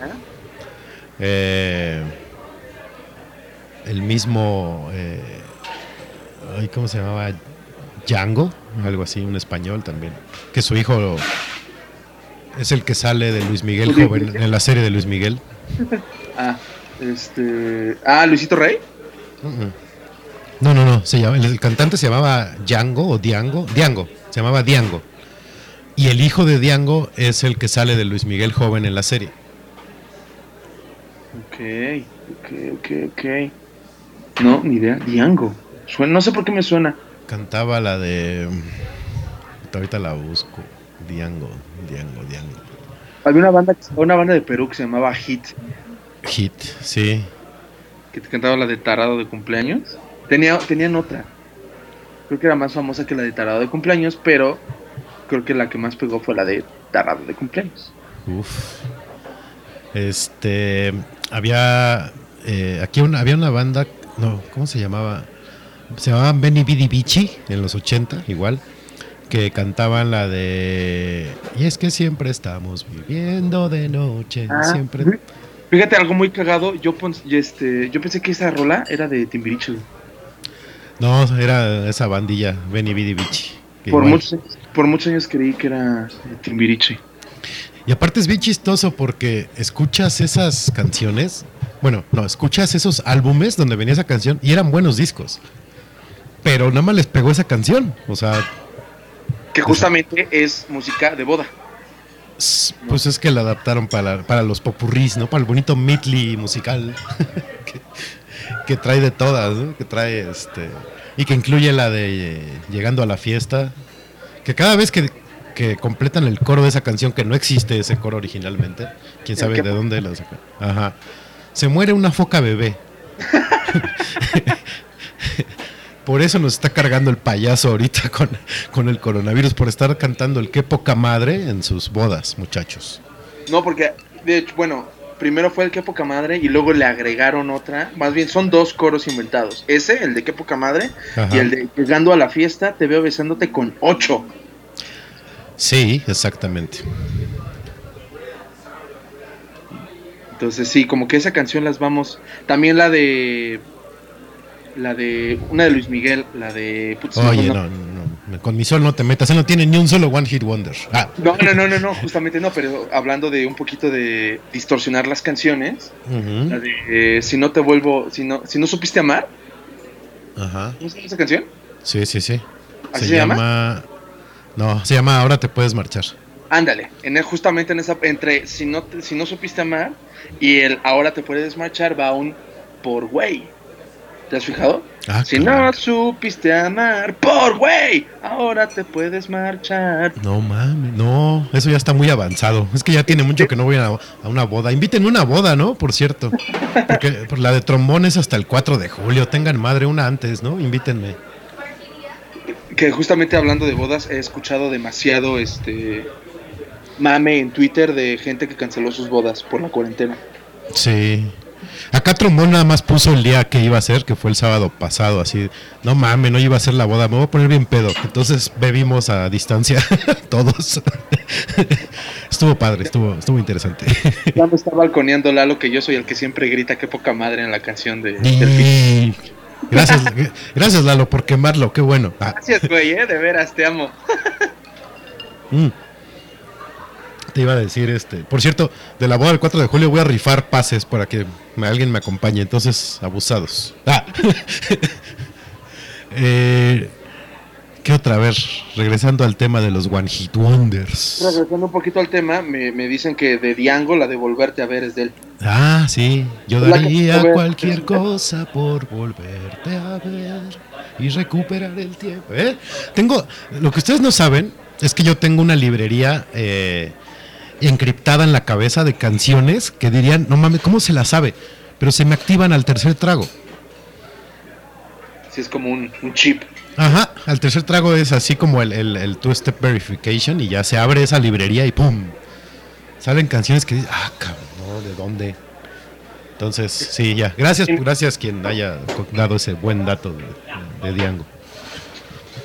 Eh, el mismo, eh, ¿cómo se llamaba? Django, algo así, un español también. Que su hijo es el que sale de Luis Miguel joven, en la serie de Luis Miguel. Ah, este. Ah, Luisito Rey. Uh-uh. No, no, no, se llama, el, el cantante se llamaba Django o Diango, Diango, se llamaba Diango. Y el hijo de Diango es el que sale de Luis Miguel joven en la serie. Ok, ok, ok, ok. No, ni idea. Diango. Suena, no sé por qué me suena. Cantaba la de. Ahorita la busco. Diango, Diango, Diango. Había una banda, una banda de Perú que se llamaba Hit, Hit, sí. que te cantaba la de Tarado de cumpleaños. Tenía, tenían otra. Creo que era más famosa que la de Tarado de cumpleaños, pero creo que la que más pegó fue la de Tarado de cumpleaños. Uf. Este. Había. eh, aquí una, había una banda. No, ¿cómo se llamaba? Se llamaban Benny Bidi Bichi en los 80, igual. Que cantaban la de. Y es que siempre estamos viviendo de noche. Ah, siempre. fí- Fíjate, algo muy cagado. Yo, este, yo pensé que esa rola era de Timbiriche. No, era esa bandilla, Benny Bidi Bichi. Por muchos, años- por muchos años creí que era Timbiriche. Y aparte es bien chistoso porque escuchas esas canciones, bueno, no, escuchas esos álbumes donde venía esa canción y eran buenos discos. Pero nada más les pegó esa canción. O sea, Que justamente es música de boda. pues es que la adaptaron para, para los popurrís, ¿no? Para el bonito medley musical que, que trae de todas, ¿no? Que trae este. Y que incluye la de eh, Llegando a la fiesta. Que cada vez que, que completan el coro de esa canción, que no existe ese coro originalmente, quién sabe de dónde la. Ajá. Se muere una foca bebé. Por eso nos está cargando el payaso ahorita con, con el coronavirus, por estar cantando el qué poca madre en sus bodas, muchachos. No, porque, de hecho, bueno, primero fue el Qué Poca Madre y luego le agregaron otra. Más bien, son dos coros inventados. Ese, el de Qué Poca Madre, Ajá. y el de Llegando a la fiesta, te veo besándote con ocho. Sí, exactamente. Entonces, sí, como que esa canción las vamos. También la de. La de. Una de Luis Miguel, la de. putz, Oye, no, no, no, con mi sol no te metas, él no tiene ni un solo One Hit Wonder. Ah, No, no, no, no, no, justamente no, pero hablando de un poquito de distorsionar las canciones, la de eh, si no te vuelvo, si no, si no supiste amar, ajá. ¿cómo se llama esa canción? Sí, sí, sí. ¿Así se llama? llama? No, se llama Ahora te puedes marchar. Ándale, en el- justamente en esa, entre si no, te- si no supiste amar y el ahora te puedes marchar va un por güey. ¿Te has fijado? Ah, si claro. no supiste amar, por güey, ahora te puedes marchar. No mames, no, eso ya está muy avanzado. Es que ya tiene mucho que no voy a, a una boda. Invítenme una boda, ¿no? Por cierto. Porque por la de trombón es hasta el 4 de julio. Tengan madre una antes, ¿no? Invítenme. Que justamente hablando de bodas, he escuchado demasiado este mame en Twitter de gente que canceló sus bodas por la cuarentena. Sí. Acá Trombón nada más puso el día que iba a ser, que fue el sábado pasado, así. No mames, no iba a ser la boda, me voy a poner bien pedo. Entonces bebimos a distancia todos. estuvo padre, estuvo, estuvo interesante. Ya me está balconeando Lalo que yo soy el que siempre grita qué poca madre en la canción de, del. Y... Gracias, gracias Lalo por quemarlo, qué bueno. Ah, Gracias, güey, eh, de veras, te amo. mm. Te iba a decir, este, por cierto, de la boda del 4 de julio voy a rifar pases para que alguien me acompañe, entonces abusados. Ah. Eh, ¿Qué otra vez? Regresando al tema de los One Hit Wonders. Regresando un poquito al tema, me, me dicen que de Diango la de volverte a ver es de él. Ah, sí, yo La que- daría cualquier cosa por volverte a ver y recuperar el tiempo. ¿eh? Tengo, lo que ustedes no saben es que yo tengo una librería eh, encriptada en la cabeza de canciones que dirían, no mames, ¿cómo se la sabe? Pero se me activan al tercer trago. Sí, es como un, un chip. Ajá, al tercer trago es así como el, el, el two-step verification y ya se abre esa librería y ¡pum! Salen canciones que dices, ah, cabrón, no, ¿de dónde? Entonces, sí, ya. Gracias, gracias quien haya dado ese buen dato de, de Diango.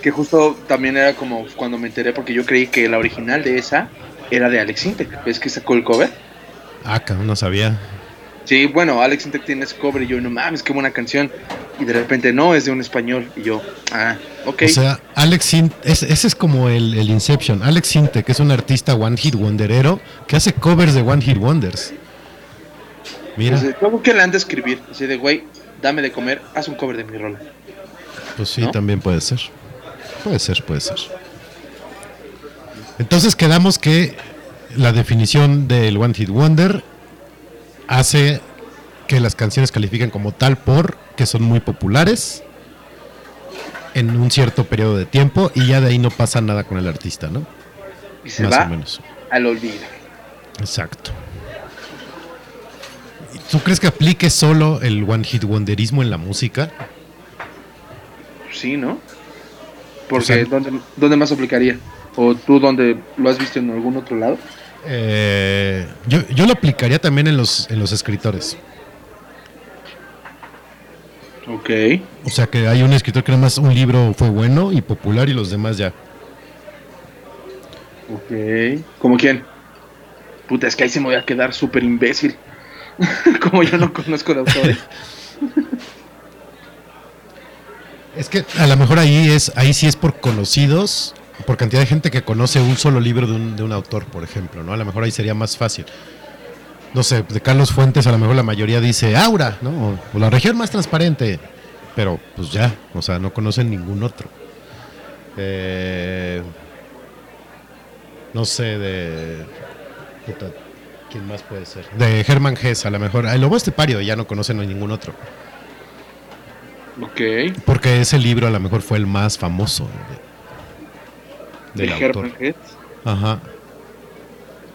Que justo también era como cuando me enteré, porque yo creí que la original de esa era de Alex Intec. ¿Ves que sacó el cover? Ah, cabrón, no sabía. Sí, bueno, Alex Intec tiene ese cover y yo, no mames, qué buena canción. Y de repente, no, es de un español. Y yo, ah, ok. O sea, Alex Sin, es- ese es como el, el Inception. Alex Sinte, que es un artista One Hit Wonderero, que hace covers de One Hit Wonders. Mira, Entonces, luego que le han de escribir, así de, güey, dame de comer, haz un cover de mi rola. pues sí, ¿no? también puede ser. Puede ser, puede ser. Entonces quedamos que la definición del One Hit Wonder hace que las canciones califiquen como tal por que son muy populares en un cierto periodo de tiempo y ya de ahí no pasa nada con el artista, ¿no? Y se Más va o menos. al olvido. Exacto. ¿Y ¿Tú crees que aplique solo el One Hit Wonderismo en la música? Sí, ¿no? Porque, O sea- ¿dónde, dónde más aplicaría? ¿O tú dónde lo has visto en algún otro lado? Eh, yo, yo lo aplicaría también en los, en los escritores. Ok. O sea que hay un escritor que nada más un libro fue bueno y popular y los demás ya. Ok. ¿Como quién? Puta, es que ahí se me voy a quedar súper imbécil. Como yo no conozco de autores. Es que a lo mejor ahí es, ahí sí es por conocidos, por cantidad de gente que conoce un solo libro de un, de un autor, por ejemplo, ¿no? A lo mejor ahí sería más fácil. No sé, de Carlos Fuentes a lo mejor la mayoría dice Aura, ¿no? O, la región más transparente. Pero pues ya, o sea, no conocen ningún otro. Eh, no sé, de. puta, ¿Quién más puede ser? De Germán Gess, a lo mejor. El Lobo Estepario ya no conocen a ningún otro. Ok. Porque ese libro a lo mejor fue el más famoso De. Herman Hesse. Ajá.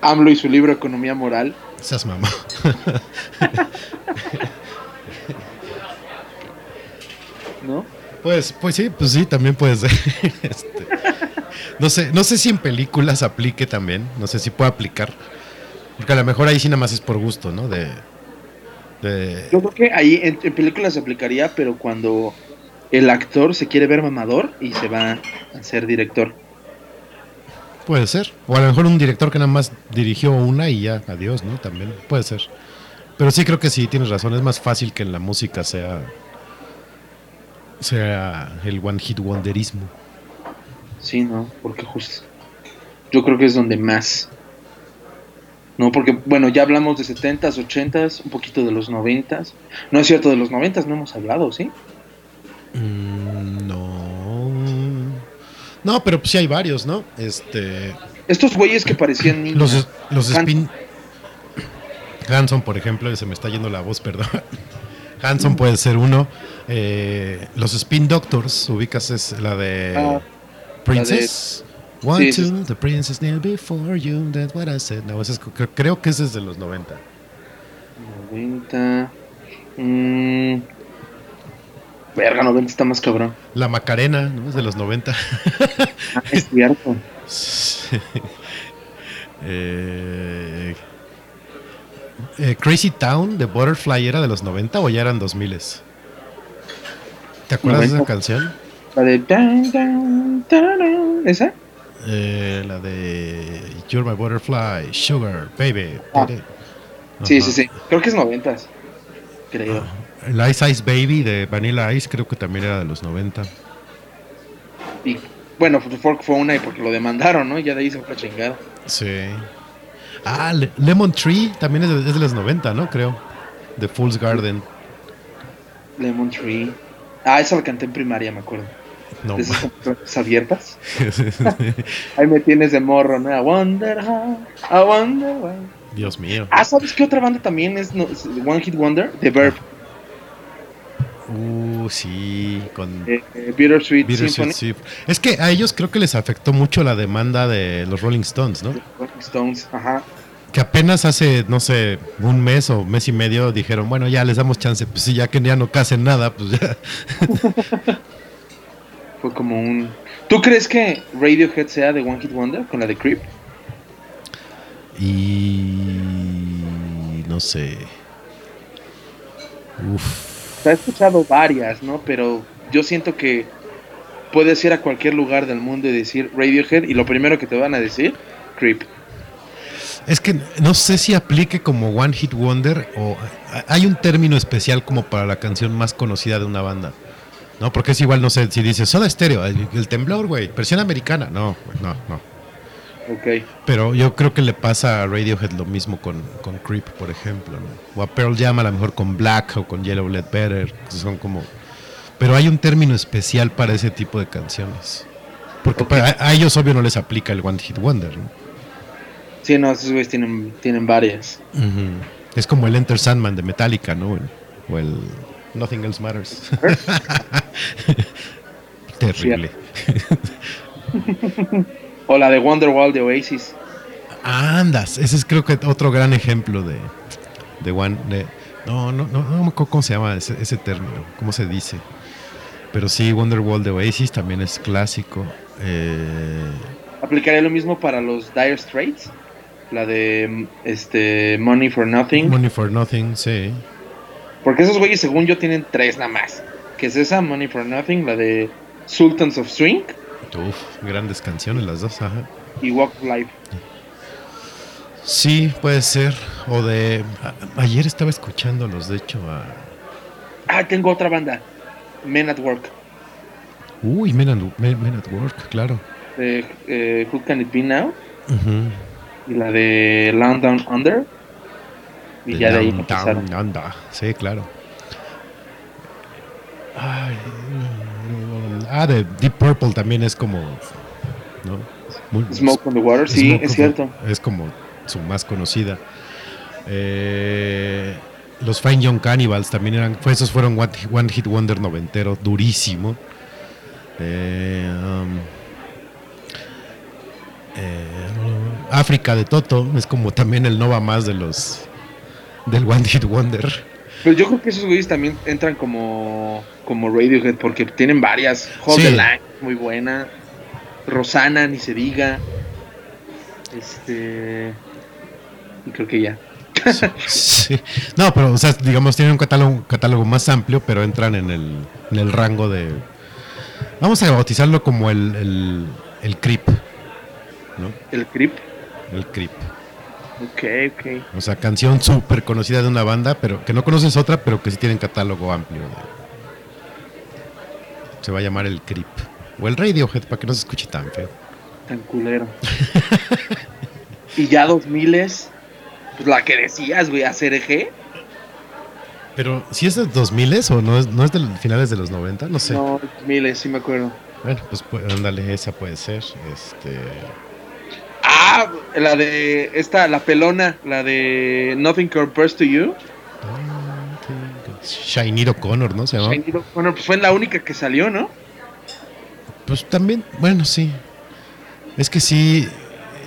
AMLO y su libro Economía Moral. Seas mamá. ¿No? Pues, pues sí, pues sí, también puede ser. Este, no sé, no sé si en películas aplique también. No sé si puede aplicar. Porque a lo mejor ahí sí nada más es por gusto, ¿no? De. de- Yo creo que ahí en, en películas se aplicaría, pero cuando el actor se quiere ver mamador y se va a ser director. Puede ser. O a lo mejor un director que nada más dirigió una y ya, adiós, ¿no? También puede ser. Pero sí creo que sí, tienes razón. Es más fácil que en la música sea. sea el one hit wonderismo. Sí, ¿no? Porque justo. Yo creo que es donde más. No, porque, bueno, ya hablamos de 70s, 80s, un poquito de los 90s. No es cierto, de los 90s no hemos hablado, ¿sí? Mm, no. No, pero pues sí hay varios, ¿no? Este. Estos güeyes que parecían niños. Los, los. Spin. Hanson, por ejemplo, se me está yendo la voz, perdón. Hanson puede ser uno. Eh, los Spin Doctors, ubicas es la de Ah, Princess. One, sí, two, the princess knew before you, that's what I said. No, es- cre- creo que ese es de los 90. 90. Mm, verga, 90 está más cabrón. La Macarena, ¿no? Es de los 90. Ah, es cierto. Eh, eh, Crazy Town de Butterfly era de los 90 o ya eran 2000 ¿Te acuerdas de esa 90. canción? La de. tan, tan, tarán, ¿Esa? Eh, la de You're My Butterfly, Sugar, Baby. Ah. Sí, sí, sí. Creo que es 90. Creo. El Ice Ice Baby de Vanilla Ice creo que también era de los 90. Y bueno, fue, fue una y porque lo demandaron, ¿no? Y ya de ahí se fue la chingada. Sí. Ah, Le- Lemon Tree también es de, es de los 90, ¿no? Creo. De Fool's Garden. Lemon Tree. Ah, esa la canté en primaria, me acuerdo. No, De esas abiertas. Ahí me tienes de morro, ¿no? I wonder how, I wonder why. Dios mío. Ah, ¿sabes qué otra banda también es, no, es One Hit Wonder? The Verb. Uh, sí, con Eh, eh, Bittersweet, Bittersweet Symphony. Symphony. Es que a ellos creo que les afectó mucho la demanda de los Rolling Stones, ¿no? The Rolling Stones, ajá. Que apenas hace, no sé, un mes o mes y medio dijeron, bueno, ya les damos chance. Pues sí, ya que ya no hacen nada, pues ya. Fue como un... ¿Tú crees que Radiohead sea de One Hit Wonder con la de Creep? Y. No sé. Uf. Ha escuchado varias, ¿no? Pero yo siento que puedes ir a cualquier lugar del mundo y decir Radiohead y lo primero que te van a decir, Creep. Es que no sé si aplique como One Hit Wonder o hay un término especial como para la canción más conocida de una banda. No, porque es igual, no sé, si dices Soda Stereo, el, el temblor, güey, versión americana. No, no, no. Pero yo creo que le pasa a Radiohead lo mismo con, con Creep, por ejemplo, ¿no? O a Pearl Jam a lo mejor con Black o con Yellow Led Better, que son como... Pero hay un término especial para ese tipo de canciones. Porque para- a, ellos obvio no les aplica el One Hit Wonder, ¿no? Sí, no, esos güeyes tienen, tienen varias. Es como el Enter Sandman de Metallica, ¿no? O el Nothing Else Matters. Terrible. O la de Wonderwall de Oasis. Andas, ese es creo que otro gran ejemplo de, de One. de- no, no, no, no me acuerdo cómo se llama ese, ese término, cómo se dice. Pero sí, Wonderwall de Oasis también es clásico. Eh, Aplicaría lo mismo para los Dire Straits. La de este Money for Nothing. Money for Nothing, sí. Porque esos güeyes, según yo, tienen tres nada más. Que es esa, Money for Nothing, la de Sultans of Swing Uf, grandes canciones las dos, ajá. y Walk of Life. Sí, puede ser. O de. a- ayer estaba escuchándolos, de hecho, a. Ah, tengo otra banda. Men at Work. Uy, Men at, Men- Men at Work, claro. De, eh, Who Can It Be Now? Y la de Land Down Under. Y De ya de ahí empezaron. Under. Sí, claro. Ay, ah, de Deep Purple también es como. ¿no? Muy- Smoke on the Water, sí, Smoke es cierto. Es como su más conocida. Eh, los Fine Young Cannibals también eran. Fue, esos fueron One, One Hit Wonder noventero, durísimo. Eh, um, eh, África de Toto es como también el Nova más de los del One Hit Wonder. Pero yo creo que esos güeyes también entran como, como Radiohead porque tienen varias. Hold Sí. the Line, muy buena. Rosana, ni se diga. Este. Y creo que ya. Sí. No, pero o sea, digamos tienen un catálogo, catálogo más amplio, pero entran en el, en el rango de vamos a bautizarlo como el, el, el creep, ¿no? El Creep. El creep. Ok, ok. O sea, canción súper conocida de una banda, pero que no conoces otra, pero que sí tienen catálogo amplio. Se va a llamar el creep. O el Radiohead, para que no se escuche tan feo. Tan culero. y ya 2000 es. Pues la que decías, güey, ACRG. Pero, si es de 2000 o no es, no es de finales de los 90, no sé. No, 2000 sí me acuerdo. Bueno, pues pu- ándale, esa puede ser. Este. Ah, la de. Esta, la pelona, la de Nothing Compares to You. Shiny O'Connor, ¿no? Se. Shiny O'Connor, pues fue la única que salió, ¿no? Pues también, bueno, sí. Es que sí,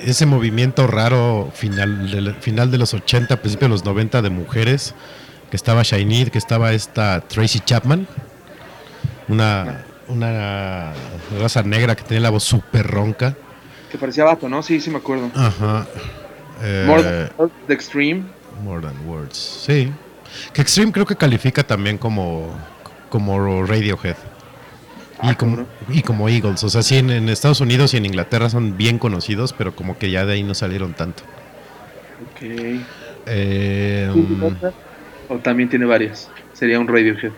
ese movimiento raro final de, final de los 80, principio de los 90 de mujeres, que estaba Shiny, que estaba esta Tracy Chapman, una, una raza negra que tenía la voz súper ronca. Que parecía vato, ¿no? Sí, sí me acuerdo. Ajá. Eh, More Than Words, The Extreme. More Than Words, sí. Que Extreme creo que califica también como, como Radiohead. Ah, Y como, ¿cómo y como Eagles, o sea, sí, en, en Estados Unidos y en Inglaterra son bien conocidos, pero como que ya de ahí no salieron tanto. Ok. Eh, O también tiene varias. Sería un Radiohead.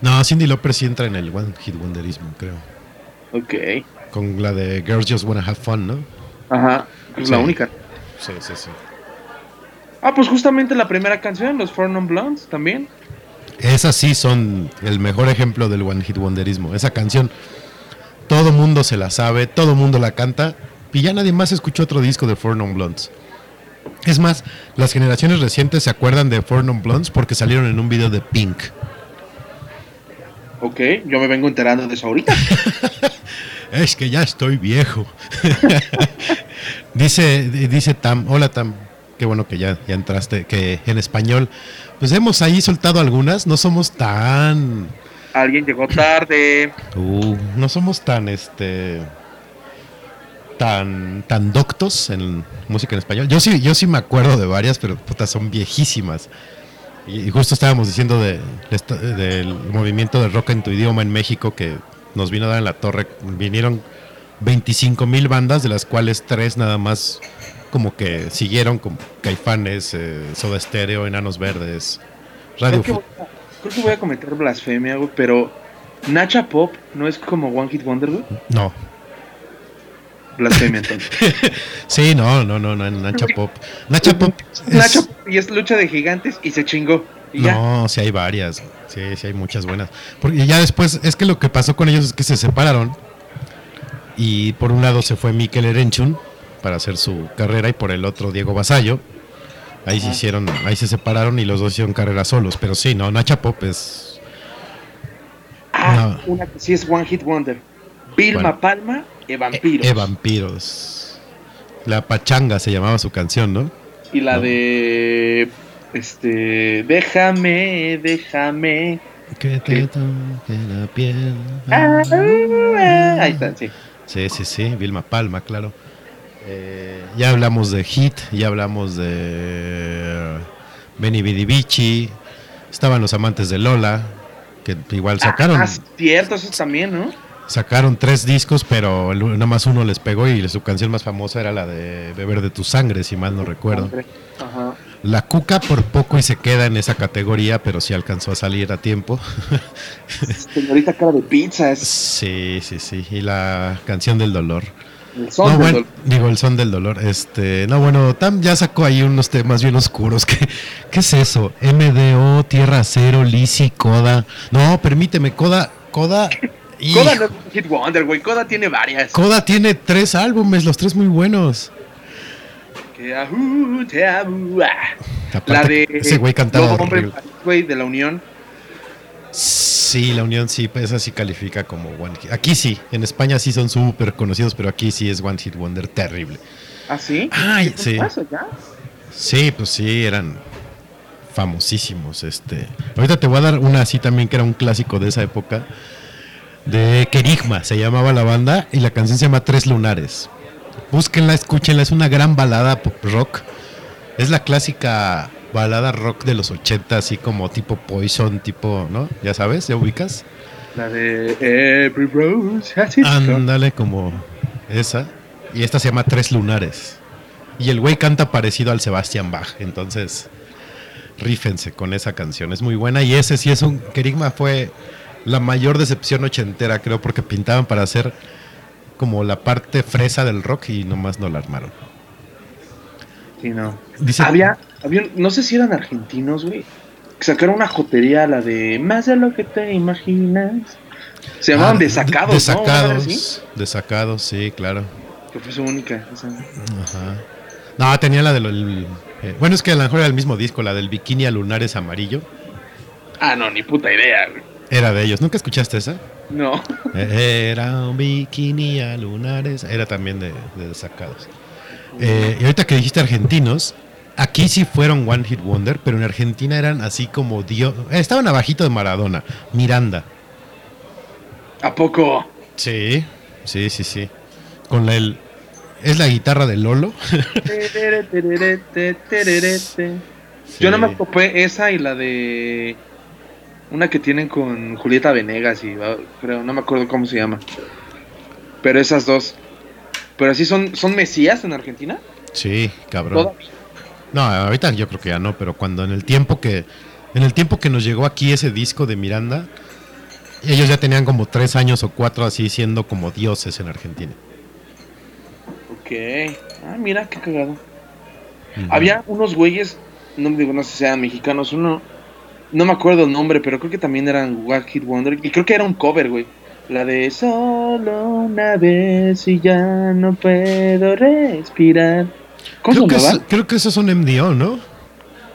no, Cindy Lauper sí entra en el One Hit Wonderismo, creo. Ok. Con la de Girls Just Wanna Have Fun, ¿no? Ajá. Es la única. Sí, sí, sí. Ah, pues justamente la primera canción, los Four Non Blondes, también. Esas sí son el mejor ejemplo del One Hit Wonderismo. Esa canción, todo mundo se la sabe, todo mundo la canta, y ya nadie más escuchó otro disco de Four Non Blondes. Es más, las generaciones recientes se acuerdan de Four Non Blondes porque salieron en un video de Pink. Ok, yo me vengo enterando de eso ahorita. Es que ya estoy viejo. dice, dice Tam, hola Tam, qué bueno que ya, ya entraste, que en español, pues hemos ahí soltado algunas, no somos tan, Alguien llegó tarde. uh, no somos tan, este, tan, tan doctos en música en español. Yo sí, yo sí me acuerdo de varias, pero puta, son viejísimas. Y, y justo estábamos diciendo de, de esta- del movimiento de rock en tu idioma en México que nos vino a dar en la torre. Vinieron 25 mil bandas, de las cuales tres nada más como que siguieron, como Caifanes, eh, Soda Stereo, Enanos Verdes, Radio Creo que, a, creo que voy a cometer blasfemia, güey, pero Nacha Pop no es como One Hit Wonder, güey. No. Blasfemia, entonces. Sí, no, no, no, no, Nacha Pop. Nacha Pop. es- Nacha Pop y es lucha de gigantes y se chingó. Y ya. No, sí hay varias. Sí, sí hay muchas buenas. Porque ya después, es que lo que pasó con ellos es que se separaron. Y por un lado se fue Mikel Erenchun para hacer su carrera y por el otro Diego Basallo. Ahí se hicieron, ahí se separaron y los dos hicieron carrera solos. Pero sí, no, Nacha Pop es. Ah, No. una que sí es One Hit Wonder. Vilma. Palma y Vampiros. E Vampiros. La Pachanga se llamaba su canción, ¿no? y la No. de. Este. Déjame, déjame. Que te toque la piel. Ah, ah, ahí está, sí. Sí, sí, sí, Vilma Palma, claro. Eh, ya hablamos de Hit, ya hablamos de Benny Bidi Bichi, estaban los amantes de Lola, que igual sacaron, Ah, cierto, eso también, ¿no? sacaron tres discos, pero nada más uno les pegó y su canción más famosa era la de Beber de tu sangre, si mal no recuerdo. Ajá. La Cuca por poco y se queda en esa categoría, pero sí alcanzó a salir a tiempo. Señorita cara de pizza, es sí, sí, sí, y la canción del dolor. el son no, del bueno, dolor. digo, el son del dolor. Este, no, bueno, Tam ya sacó ahí unos temas bien oscuros. ¿Qué, qué es eso? MDO, Tierra Cero, Lisi, Coda. No, permíteme, Coda, Coda. Coda no es un Hit Wonder, güey. Coda tiene varias. Coda tiene tres álbumes, los tres muy buenos. Te ah. Aparte, La de. ese güey cantaba Hombre güey, de la Unión. Sí, la Unión sí, pues, esa sí califica como One Hit. Aquí sí, en España sí son súper conocidos, pero aquí sí es One Hit Wonder terrible. ¿Ah, sí? Ay, ¿Qué sí. pasa ya? Sí, pues sí, eran famosísimos. Este. Ahorita te voy a dar una así también que era un clásico de esa época. De Kerigma, se llamaba la banda, y la canción se llama Tres Lunares. Búsquenla, escúchenla, es una gran balada pop rock. Es la clásica balada rock de los 80, así como tipo Poison, tipo, ¿no? Ya sabes, ¿ya ubicas? La de Every Rose has its. Ándale, como esa. Y esta se llama Tres Lunares. Y el güey canta parecido al Sebastian Bach. Entonces, rífense con esa canción. Es muy buena. Y ese sí es un. Kerigma fue la mayor decepción ochentera, creo, porque pintaban para hacer como la parte fresa del rock y nomás no la armaron. Sí, no. Dice, Había, había, no sé si eran argentinos, güey. Que sacaron una jotería, la de Más de lo que te imaginas. Se llamaban Ah, Desacados, ¿no? Una madre así. Desacados. Desacados, sí, claro. Que fue su única. esa. Ajá. No, tenía la del. eh, bueno, es que a lo mejor era el mismo disco, la del Bikini a Lunares Amarillo. Ah, no, ni puta idea, güey. Era de ellos. ¿Nunca escuchaste esa? No. Era un bikini a lunares. Era también de, de Desacados. Eh, y ahorita que dijiste argentinos, aquí sí fueron One Hit Wonder, pero en Argentina eran así como Dios. eh, estaban abajito de Maradona. Miranda. ¿A poco? Sí, sí, sí, sí. Con la, el. Es la guitarra de Lolo. Yo nada más topé esa y la de. Una que tienen con Julieta Venegas y va- creo, no me acuerdo cómo se llama. Pero esas dos. Pero así son, son mesías en Argentina. Sí, cabrón. Todavía. No, ahorita yo creo que ya no, pero cuando en el tiempo que en el tiempo que nos llegó aquí ese disco de Miranda, ellos ya tenían como tres años o cuatro así siendo como dioses en Argentina. Ok. Ah, mira, qué cagado. Había unos güeyes, no digo, no sé si sean mexicanos, uno, no me acuerdo el nombre, pero creo que también eran One Hit Wonder, y creo que era un cover, güey. La de solo una vez y ya no puedo respirar. ¿Cómo Creo que, es- creo que esos son MDO, ¿no?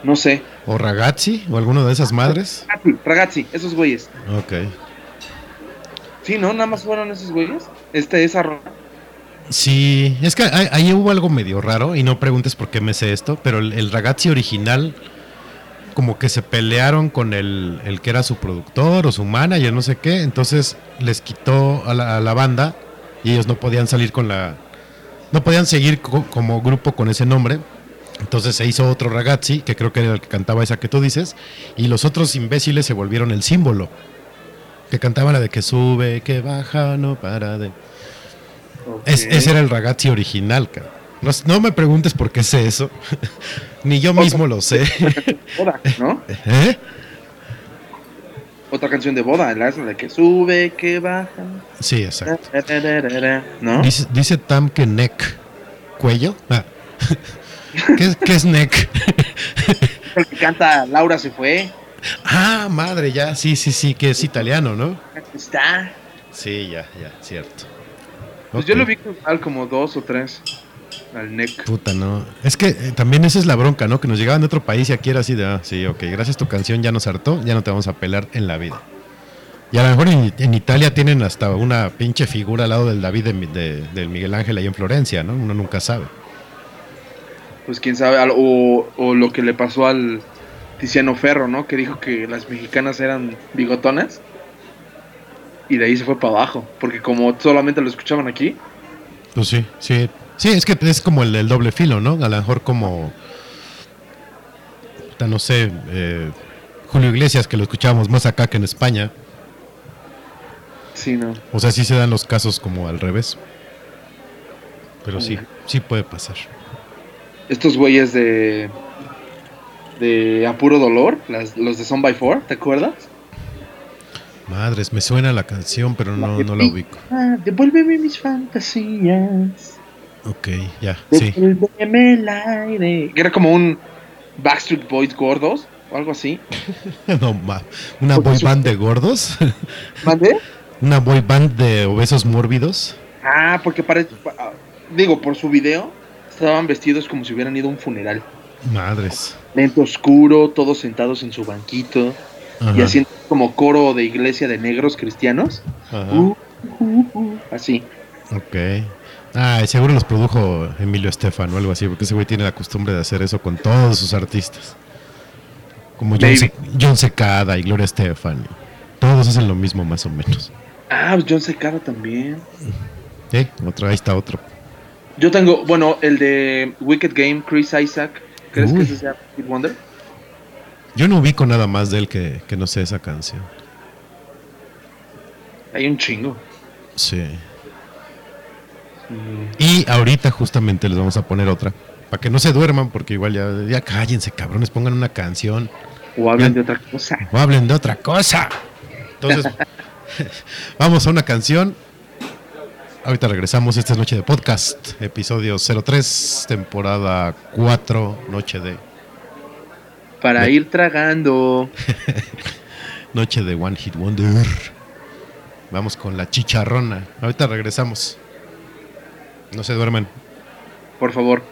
No sé. O Ragazzi, o alguno de esas madres. Ragazzi, Ragazzi, esos güeyes. Ok. Sí, ¿no? Nada más fueron esos güeyes. Este, esa Sí, es que ahí, ahí hubo algo medio raro, y no preguntes por qué me sé esto, pero el, el Ragazzi original, como que se pelearon con el, el que era su productor o su manager, no sé qué, entonces les quitó a la, a la banda y ellos no podían salir con la... No podían seguir co- como grupo con ese nombre. Entonces se hizo otro Ragazzi, que creo que era el que cantaba esa que tú dices, y los otros imbéciles se volvieron el símbolo. Que cantaban la de que sube, que baja, no para de... Es- ese era el ragazzi original, cara. No, no me preguntes por qué sé eso. Ni yo mismo lo sé. Boda, ¿no? ¿Eh? Otra canción de boda, la de que sube, que baja. Sí, exacto. ¿No? Dice, dice Tam que neck. ¿Cuello? Ah. ¿Qué, es- qué es neck? El que canta Laura se fue. ah, madre, ya. Sí, sí, sí, que es italiano, ¿no? Está. Sí, ya, ya, cierto. Pues yo lo vi al como dos o tres. Al neck. Puta, no. Es que eh, también esa es la bronca, ¿no? Que nos llegaban de otro país y aquí era así de, ah, sí, ok, gracias tu canción ya nos hartó, ya no te vamos a pelar en la vida. Y a lo mejor en, en Italia tienen hasta una pinche figura al lado del David de, del Miguel Ángel ahí en Florencia, ¿no? Uno nunca sabe. Pues quién sabe. O, o lo que le pasó al Tiziano Ferro, ¿no? Que dijo que las mexicanas eran bigotonas. Y de ahí se fue para abajo. Porque como solamente lo escuchaban aquí. Pues sí, sí. Sí, es que es como el, el doble filo, ¿no? A lo mejor como. No sé, eh, Julio Iglesias, que lo escuchábamos más acá que en España. Sí, no. O sea, sí se dan los casos como al revés. Pero sí, sí puede pasar. Estos güeyes de. De Apuro Dolor, las- los de Son by Four, ¿te acuerdas? Madres, me suena la canción, pero no, no la ubico. Ah, devuélveme mis fantasías. Ok, ya, sí. El aire. Que era como un Backstreet Boys gordos o algo así. No, ma- una boy band de gordos, ¿Mande? una boy band de obesos mórbidos. Ah, porque parece. ah, Digo, por su video, estaban vestidos como si hubieran ido a un funeral. Madres. Lento oscuro, todos sentados en su banquito y haciendo como coro de iglesia de negros cristianos. ajá, Uh, uh, uh, así. Ok. Ah, seguro los produjo Emilio Estefan o algo así, porque ese güey tiene la costumbre de hacer eso con todos sus artistas. Como John. Se- John Secada y Gloria Estefan. Todos hacen lo mismo más o menos. Ah, pues John Secada también. ¿Eh? Otro, ahí está otro. Yo tengo, bueno, el de Wicked Game, Chris Isaac. ¿Crees Uy. que ese sea Stevie Wonder? Yo no ubico nada más de él que, que no sé esa canción. Hay un chingo. Sí. Y ahorita justamente les vamos a poner otra. Para que no se duerman, porque igual ya, ya cállense, cabrones, pongan una canción. O hablan Ya. de otra cosa. O hablen de otra cosa. Entonces, vamos a una canción. Ahorita regresamos. Esta es Noche de Podcast, episodio 03, temporada 4, Noche de Para ir tragando. Noche de One Hit Wonder. Vamos con la chicharrona. Ahorita regresamos. No se duerman. Por favor.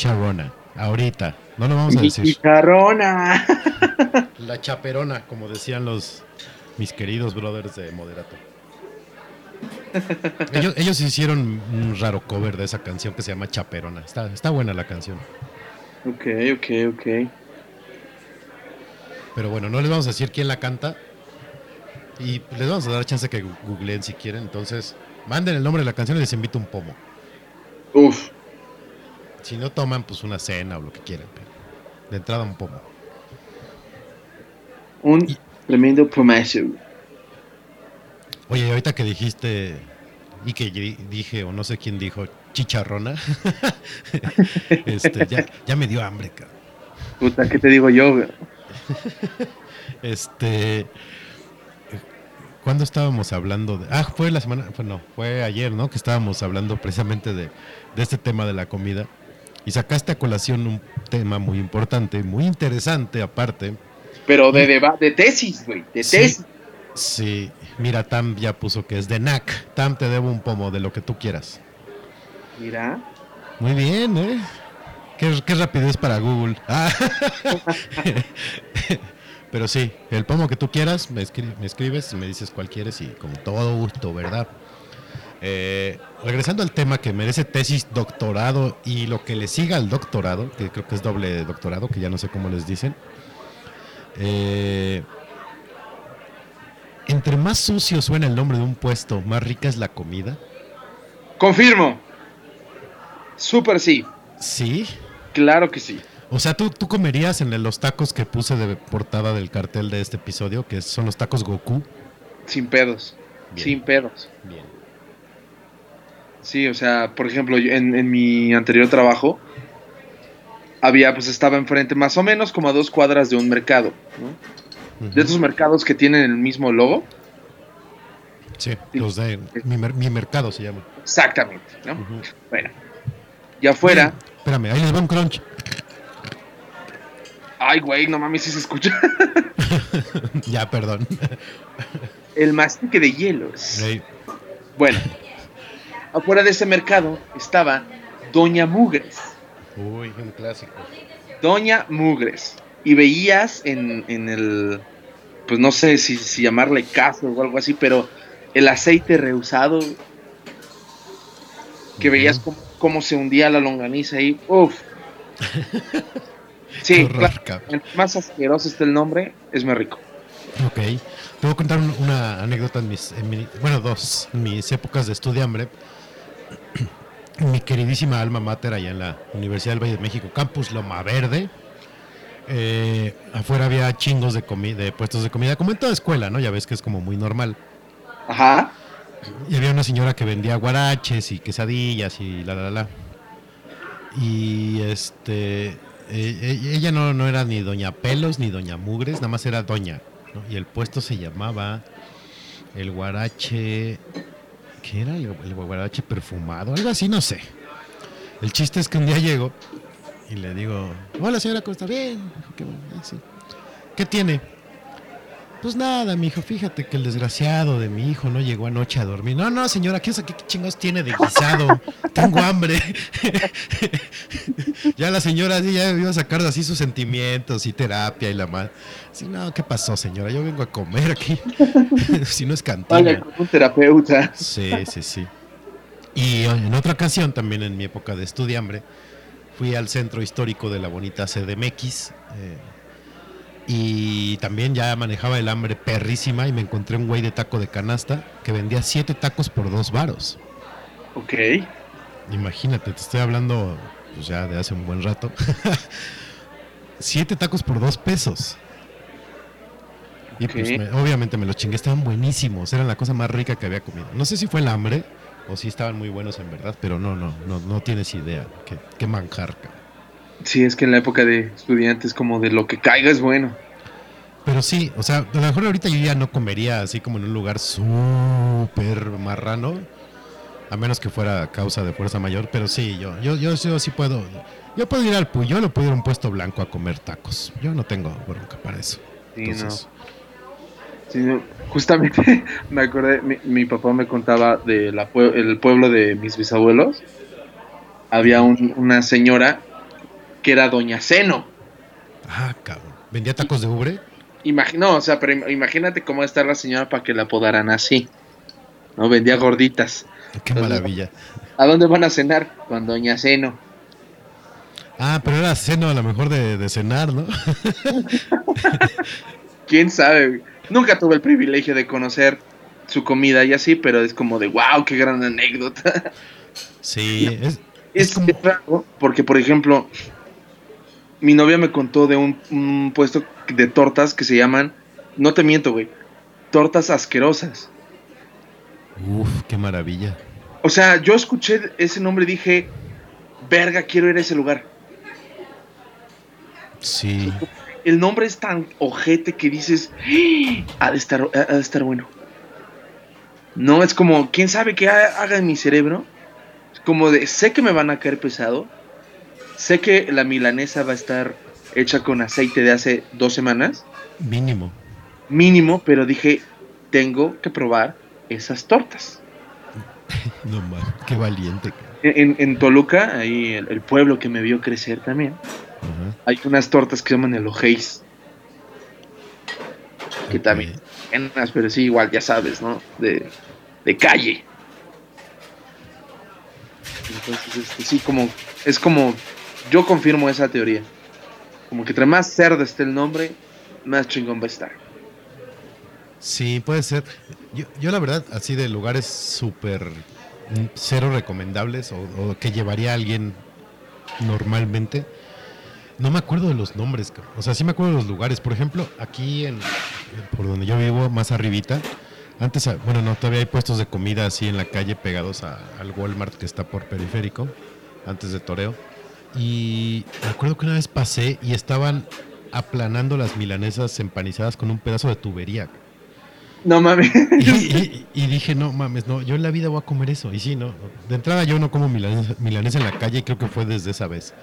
Sharona. Ahorita. No lo vamos a decir. chicharrona. La chaperona, como decían los mis queridos brothers de Moderato. Ellos, ellos hicieron un raro cover de esa canción que se llama Chaperona. Está, está buena la canción. ok, ok, ok. Pero bueno, no les vamos a decir quién la canta. Y les vamos a dar chance que googleen si quieren. Entonces, manden el nombre de la canción y les invito un pomo. Uf. Si no toman, pues una cena o lo que quieran. pero de entrada un pomo. Un Y- tremendo promeso. Oye, ahorita que dijiste y que di- dije, o no sé quién dijo, chicharrona, este, ya, ya me dio hambre, cabrón. Puta, ¿qué te digo yo? Este, ¿cuándo estábamos hablando de? Ah, fue la semana, fue, no, fue ayer, ¿no? Que estábamos hablando precisamente de, de este tema de la comida. Y sacaste a colación un tema muy importante, muy interesante aparte. Pero de, deba- de tesis, güey. De Sí. tesis. Sí, mira, Tam ya puso que es de NAC. Tam, te debo un pomo de lo que tú quieras. Mira. Muy bien, ¿eh? Qué, qué rapidez para Google. Ah. Pero sí, el pomo que tú quieras, me, escri- me escribes y me dices cuál quieres y con todo gusto, ¿verdad? Eh, regresando al tema que merece tesis, doctorado y lo que le siga al doctorado, que creo que es doble doctorado, que ya no sé cómo les dicen. Eh, entre más sucio suena el nombre de un puesto, más rica es la comida. Confirmo. Súper sí. Sí. Claro que sí. O sea, ¿tú, tú comerías en los tacos que puse de portada del cartel de este episodio, que son los tacos Goku. Sin pedos. Bien. Sin pedos. Bien. Sí, o sea, por ejemplo, yo- en, en mi anterior trabajo había, pues estaba enfrente más o menos como a dos cuadras de un mercado, ¿no? De esos mercados que tienen el mismo logo. Sí, los de mi, mi mercado se llama. Exactamente, ¿no? Bueno. Y afuera, Espérame, ahí les va un crunch. ay, güey, no mames, si se escucha. ya, perdón. el mastique de hielos. Bueno, afuera de ese mercado estaba Doña Mugres. Uy, un clásico. Doña Mugres. Y veías en, en el, pues no sé si, si llamarle caso o algo así, pero el aceite reusado, que veías cómo, cómo se hundía la longaniza ahí. Uf. Qué Sí, horror, claro, más asqueroso está el nombre, es más rico. Ok. Te voy a contar un- una anécdota en mis, en mi- bueno, dos, en mis épocas de estudiambre. Mi queridísima alma mater allá en la Universidad del Valle de México, Campus Loma Verde. eh, afuera había chingos de, de puestos de comida, como en toda escuela, ¿no? Ya ves que es como muy normal. Ajá. Y había una señora que vendía guaraches y quesadillas y la, la, la. Y este. eh, eh, ella no, no era ni Doña Pelos ni Doña Mugres, nada más era Doña. ¿no? Y el puesto se llamaba El Guarache. ¿Qué era? El, el perfumado, algo así, no sé. El chiste es que un día llego y le digo: Hola señora, ¿cómo está? Bien. Qué, bueno, ah, sí. ¿Qué tiene? Pues nada, mi hijo, fíjate que el desgraciado de mi hijo no llegó anoche a dormir. No, no, señora, ¿qué, qué chingados tiene de guisado? Tengo hambre. ya la señora así ya me iba a sacar así sus sentimientos y terapia y la madre. Sí, no, ¿qué pasó, señora? Yo vengo a comer aquí. si no es cantina. con un terapeuta. Sí, sí, sí. Y en otra ocasión, también en mi época de estudiambre, fui al centro histórico de la bonita CDMX. eh, y también ya manejaba el hambre perrísima y me encontré un güey de taco de canasta que vendía siete tacos por dos varos. Ok. Imagínate, te estoy hablando pues ya de hace un buen rato. siete tacos por dos pesos. Y pues me- obviamente me los chingué, estaban buenísimos, eran la cosa más rica que había comido. No sé si fue el hambre o si estaban muy buenos en verdad, pero no, no, no, no tienes idea. Qué, qué manjar, cabrón. Sí, es que en la época de estudiantes como de lo que caiga es bueno. Pero sí, o sea, a lo mejor ahorita yo ya no comería así como en un lugar súper marrano, a menos que fuera causa de fuerza mayor, pero sí, yo, yo, yo, yo sí puedo, yo puedo ir al Puyol o puedo ir a un puesto blanco a comer tacos. Yo no tengo bronca para eso. Sí, Entonces, Sí, no, justamente me acordé, mi, mi papá me contaba del pueblo de mis bisabuelos. Había un- una señora que era Doña Seno. Ah, cabrón. ¿Vendía tacos de ubre? Imag- no, o sea, pero im- imagínate cómo está la señora para que la apodaran así. No, vendía gorditas. Qué Entonces- maravilla. ¿A dónde van a cenar? Con Doña Seno. Ah, pero era seno a lo mejor de, de cenar, ¿no? ¿Quién sabe? Nunca tuve el privilegio de conocer su comida y así, pero es como de wow, qué gran anécdota. Sí, es, Es, Es como- raro porque, por ejemplo, mi novia me contó de un, un puesto de tortas que se llaman, no te miento, güey, tortas asquerosas. Uf, qué maravilla. O sea, yo escuché ese nombre y dije, verga, quiero ir a ese lugar. Sí. El nombre es tan ojete que dices, "Ah, ha de estar, ha de estar bueno. No, es como, ¿quién sabe qué ha- haga en mi cerebro? Es como de, sé que me van a caer pesado. Sé que la milanesa va a estar hecha con aceite de hace dos semanas, Mínimo. mínimo, pero dije, tengo que probar esas tortas. No mames, qué valiente. En, en Toluca, ahí el, el pueblo que me vio crecer también, hay unas tortas que se llaman el Ojeis. Que también pero sí, igual, ya sabes, ¿no? De, de calle. Entonces, este, sí, como, es como, yo confirmo esa teoría. Como que entre más cerdo esté el nombre, más chingón va a estar. Sí, puede ser. Yo, yo la verdad, así de lugares súper mm, cero recomendables o, que llevaría a alguien normalmente, no me acuerdo de los nombres. O sea, sí me acuerdo de los lugares. Por ejemplo, aquí en por donde yo vivo, más arribita, antes, ah, bueno, no, todavía hay puestos de comida así en la calle pegados a- al Walmart que está por periférico, antes de Toreo. Y me acuerdo que una vez pasé y estaban aplanando las milanesas empanizadas con un pedazo de tubería. No mames. Y, y- y dije, no mames, no, yo en la vida voy a comer eso. Y sí, no. De entrada yo no como milanesa, milanesa en la calle y creo que fue desde esa vez.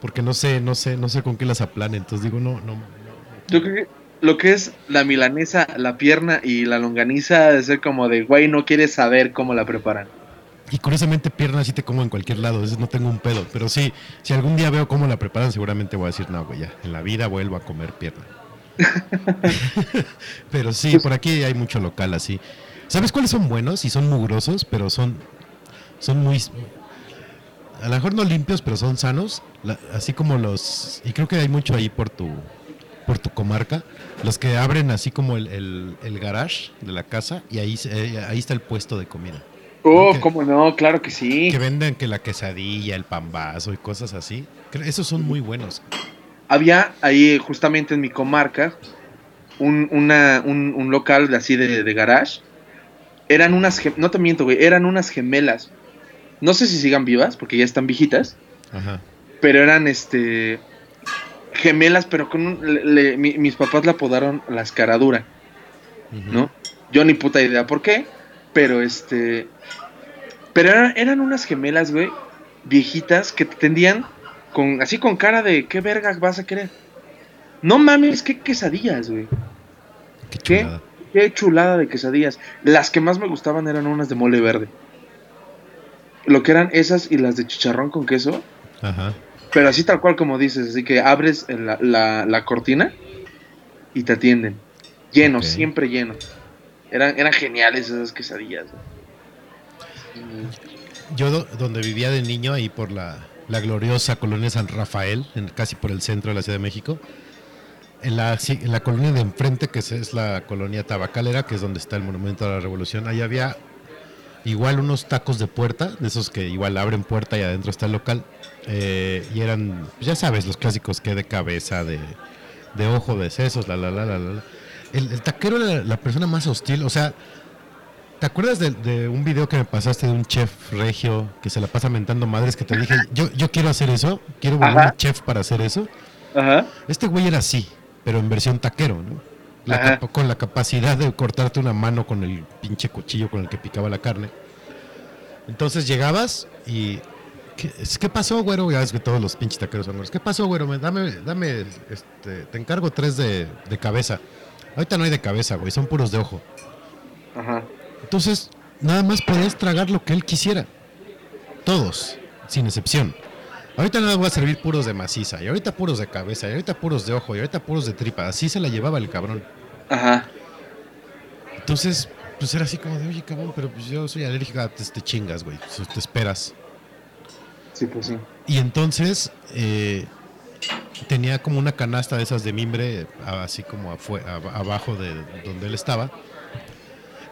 Porque no sé, no sé, no sé con qué las aplane. Entonces digo, no, no. Yo creo que lo que es la milanesa, la pierna y la longaniza, de ser como de, güey, no quieres saber cómo la preparan. Y curiosamente pierna sí te como en cualquier lado, entonces no tengo un pedo. Pero sí, si algún día veo cómo la preparan, seguramente voy a decir, no, güey, ya, en la vida vuelvo a comer pierna. pero sí, por aquí hay mucho local así. ¿Sabes cuáles son buenos? Y son mugrosos, pero son, son muy... A lo mejor no limpios, pero son sanos. la- así como los... Y creo que hay mucho ahí por tu, por tu comarca. Los que abren así como el, el, el garage de la casa y ahí, eh, ahí está el puesto de comida. Oh, Ok. cómo no, claro que sí. Que venden que la quesadilla, el pambazo y cosas así. Esos son muy buenos. Había ahí justamente en mi comarca un, una- un, un local de así de, de garage. Eran unas, no te miento, güey, eran unas gemelas. No sé si sigan vivas, porque ya están viejitas, Ajá. pero eran este gemelas, pero con un, le- le- mi- mis papás la apodaron la escaradura, Ujú. ¿no? Yo ni puta idea por qué, pero este, pero eran, eran unas gemelas, güey, viejitas que te tendían con así con cara de qué verga vas a querer. No mames, qué quesadillas, güey. Qué ¿Qué? chulada. Qué chulada de quesadillas. Las que más me gustaban eran unas de mole verde. Lo que eran esas y las de chicharrón con queso. Ajá. Pero así tal cual como dices. Así que abres la, la- la cortina y te atienden. Llenos, Ok. siempre llenos. Eran, eran geniales esas quesadillas. Yo do- donde vivía de niño, ahí por la, la gloriosa colonia San Rafael, casi por el centro de la Ciudad de México, en la, en la colonia de enfrente, que es, es la colonia Tabacalera, que es donde está el Monumento a la Revolución, ahí había igual unos tacos de puerta, de esos que igual abren puerta y adentro está el local, eh, y eran, pues ya sabes, los clásicos que de cabeza, de, de ojo, de sesos, la, la, la, la, la. El, el taquero era la persona más hostil, o sea, ¿Te acuerdas de, de un video que me pasaste de un chef regio que se la pasa mentando madres que te dije, yo, yo quiero hacer eso, quiero volverme Ajá. chef para hacer eso? Ajá. Este güey era así, pero en versión taquero, ¿no? La con la capacidad de cortarte una mano con el pinche cuchillo con el que picaba la carne. Entonces llegabas y... ¿Qué, ¿qué pasó, güero? Ya ves que todos los pinches taqueros son güeros. ¿Qué pasó, güero? Me- Dame, dame, este, te encargo tres de, de cabeza. Ahorita no hay de cabeza, güey, son puros de ojo. Ajá. Entonces, nada más podías tragar lo que él quisiera. Todos, sin excepción. Ahorita nada va a servir puros de maciza, y ahorita puros de cabeza, y ahorita puros de ojo, y ahorita puros de tripa. Así se la llevaba el cabrón. Ajá. Entonces, pues era así como de, oye, cabrón, pero pues yo soy alérgica, te, te chingas, güey. Te esperas. Sí, pues sí. Y entonces eh, tenía como una canasta de esas de mimbre, así como abajo de donde él estaba.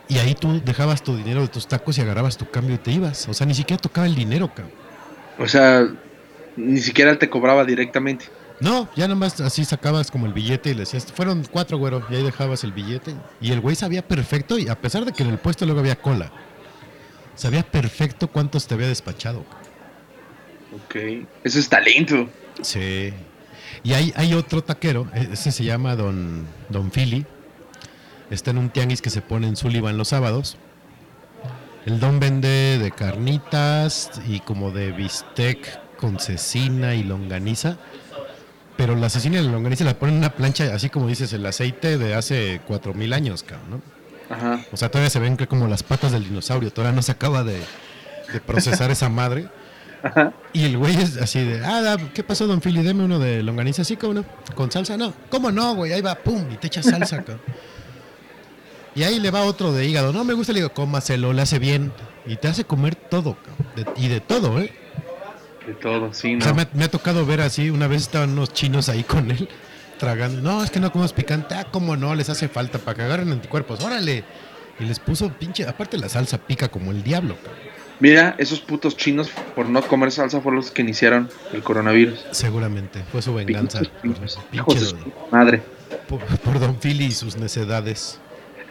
Y ahí tú dejabas tu dinero de tus tacos y agarrabas tu cambio y te ibas. O sea, ni siquiera tocaba el dinero, cabrón. O sea, ni siquiera te cobraba directamente. No, ya nomás así sacabas como el billete y le decías, fueron cuatro, güero, y ahí dejabas el billete. Y el güey sabía perfecto, y a pesar de que en el puesto luego había cola, sabía perfecto cuántos te había despachado. Ok. Eso es talento. Sí. Y hay, hay otro taquero, ese se llama Don, Don Philly. Está en un tianguis que se pone en Sullivan los sábados. El don vende de carnitas y como de bistec con cecina y longaniza. Pero la cecina y la longaniza la ponen en una plancha, así como dices, el aceite de hace 4000 años, cabrón, ¿no? Ajá. O sea, todavía se ven como las patas del dinosaurio, todavía no se acaba de, de procesar esa madre. Y el güey es así de, ah, ¿qué pasó, don Philly? Deme uno de longaniza, ¿sí, cómo no? ¿Con salsa? No, ¿cómo no, güey? Ahí va, pum, y te echa salsa, cabrón. Y ahí le va otro de hígado, no me gusta el hígado, cómaselo, le hace bien. Y te hace comer todo, cabrón. De- y de todo, ¿eh? De todo, sí, O ¿no? sea, me, ha- me ha tocado ver así, una vez estaban unos chinos ahí con él, tragando. No, es que no comemos picante. Ah, cómo no, les hace falta para que agarren anticuerpos. Órale. Y les puso pinche, aparte la salsa pica como el diablo, cabrón. Mira, esos putos chinos por no comer salsa fueron los que iniciaron el coronavirus. Seguramente, fue su venganza. Pinches por, madre. por- por Don Philly y sus necedades.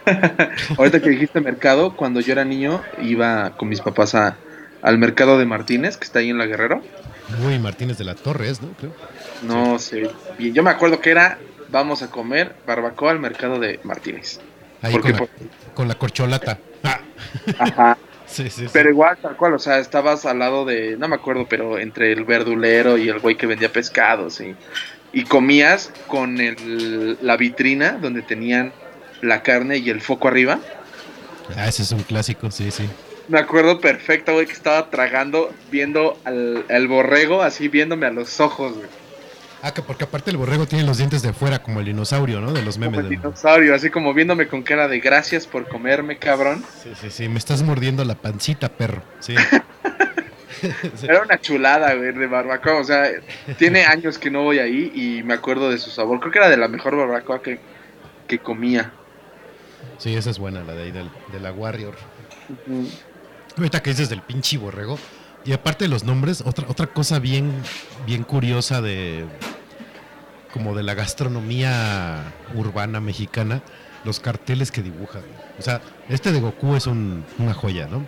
Ahorita que dijiste mercado, cuando yo era niño iba con mis papás a, al mercado de Martínez, que está ahí en la Guerrero. Uy, Martínez de la Torre es, ¿no? Creo. No sé bien. Yo me acuerdo que era vamos a comer barbacoa al mercado de Martínez. Ahí Porque con la, con la corcholata. Ah, Ajá. Sí, sí, sí. Pero igual, tal cual, o sea, estabas al lado de, no me acuerdo, pero entre el verdulero y el güey que vendía pescados, y, y comías con el, la vitrina donde tenían la carne y el foco arriba. Ah, ese es un clásico, sí, sí. Me acuerdo perfecto, güey, que estaba tragando, viendo al, al borrego, así viéndome a los ojos, güey. Ah, que porque aparte el borrego tiene los dientes de fuera, como el dinosaurio, ¿no? De los Como memes. el de- dinosaurio, así como viéndome con cara de gracias por comerme, cabrón. Sí, sí, sí. Me estás mordiendo la pancita, perro. Sí. Era una chulada, güey, de barbacoa. O sea, tiene años que no voy ahí y me acuerdo de su sabor. Creo que era de la mejor barbacoa que, que comía. Sí, esa es buena, la de ahí, del- de la Warrior. Ahorita que dices del pinche borrego. Y aparte de los nombres, otra, otra cosa bien, bien curiosa de como de la gastronomía urbana mexicana, los carteles que dibujan. O sea, este de Goku es un- una joya, ¿no?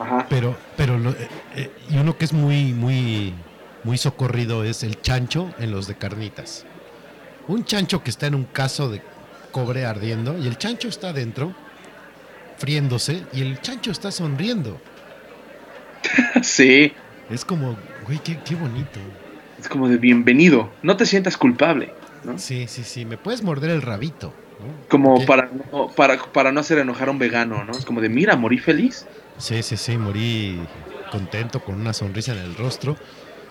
Ajá. Pero, pero lo- eh, eh, y uno que es muy, muy, muy socorrido es el chancho en los de carnitas. Un chancho que está en un caso de cobre ardiendo y el chancho está adentro friéndose y el chancho está sonriendo. Sí, Es como, güey, qué, qué bonito. es como de bienvenido. No te sientas culpable, ¿no? Sí, sí, sí, me puedes morder el rabito. ¿no? Como para no, para, para no hacer enojar a un vegano, ¿no? Es como de, mira, morí feliz. Sí, sí, sí, morí contento con una sonrisa en el rostro.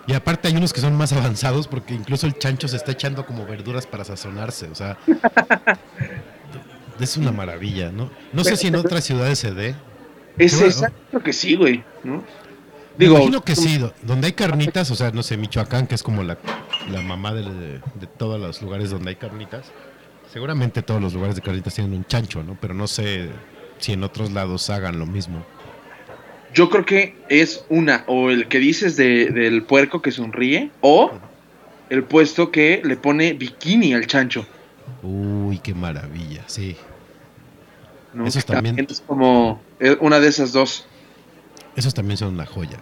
Y aparte hay unos que son más avanzados porque incluso el chancho se está echando como verduras para sazonarse. O sea, es una maravilla, ¿no? No sé si en otras ciudades se dé. Es exacto que sí, güey, ¿no? Me Digo, imagino que sí, do- donde hay carnitas, o sea, no sé, Michoacán, que es como la, la mamá de, de- todos los lugares donde hay carnitas. Seguramente todos los lugares de carnitas tienen un chancho, ¿no? Pero no sé si en otros lados hagan lo mismo. Yo creo que es una, o el que dices de, del puerco que sonríe, o el puesto que le pone bikini al chancho. Uy, qué maravilla, sí. ¿no? Esos Que también- Es como eh, una de esas dos. Esos también son una joya.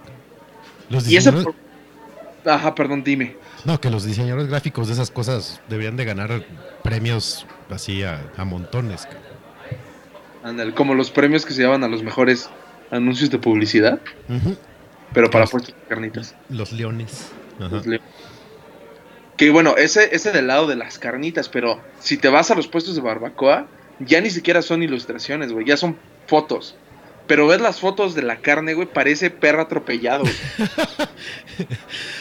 Los Y ese diseñadores- por- Ajá, perdón, dime. No, que los diseñadores gráficos de esas cosas deberían de ganar premios así a, a montones. Ándale, como los premios que se llevan a los mejores anuncios de publicidad, pero para Los- puestos de carnitas. Los leones. Ajá. Los leo. Que bueno, ese, ese del lado de las carnitas, pero si te vas a los puestos de barbacoa, ya ni siquiera son ilustraciones, güey, ya son fotos. Pero ves las fotos de la carne, güey, parece perro atropellado. güey.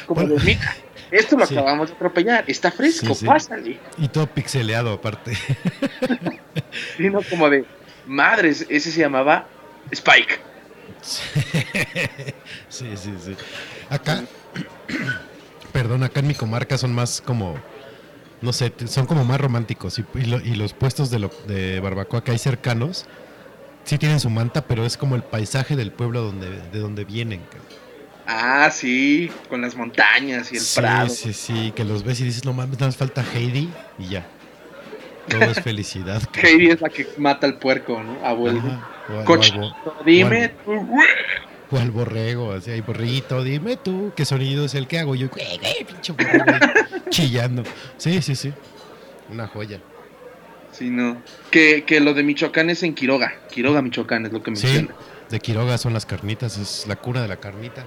Como de, mira, esto lo Sí. acabamos de atropellar, está fresco, Sí, sí. pásale. Y todo pixeleado aparte. Y no como de, madres, ese se llamaba Spike. sí, sí, sí. Acá, perdón, acá en mi comarca son más como, no sé, son como más románticos. Y, y lo- y los puestos de, lo- de barbacoa que hay cercanos, sí tienen su manta, pero es como el paisaje del pueblo donde, de donde vienen. Ah, sí, con las montañas y el sí, prado. sí, sí, que los ves y dices, no mames, nada más falta Heidi y ya. Todo es felicidad. Heidi es la que mata al puerco, ¿no? Abuelo. Ajá, o al- Coche, o al bo- dime tú. O al borrego, así hay borreguito, dime tú, ¿qué sonido es el que hago? Yo, güey, güey, pinche borrego chillando. Sí, sí, sí. Una joya. Sí, no. Que, que lo de Michoacán es en Quiroga. Quiroga, Michoacán es lo que Sí, menciona. de Quiroga son las carnitas, es la cuna de la carnita.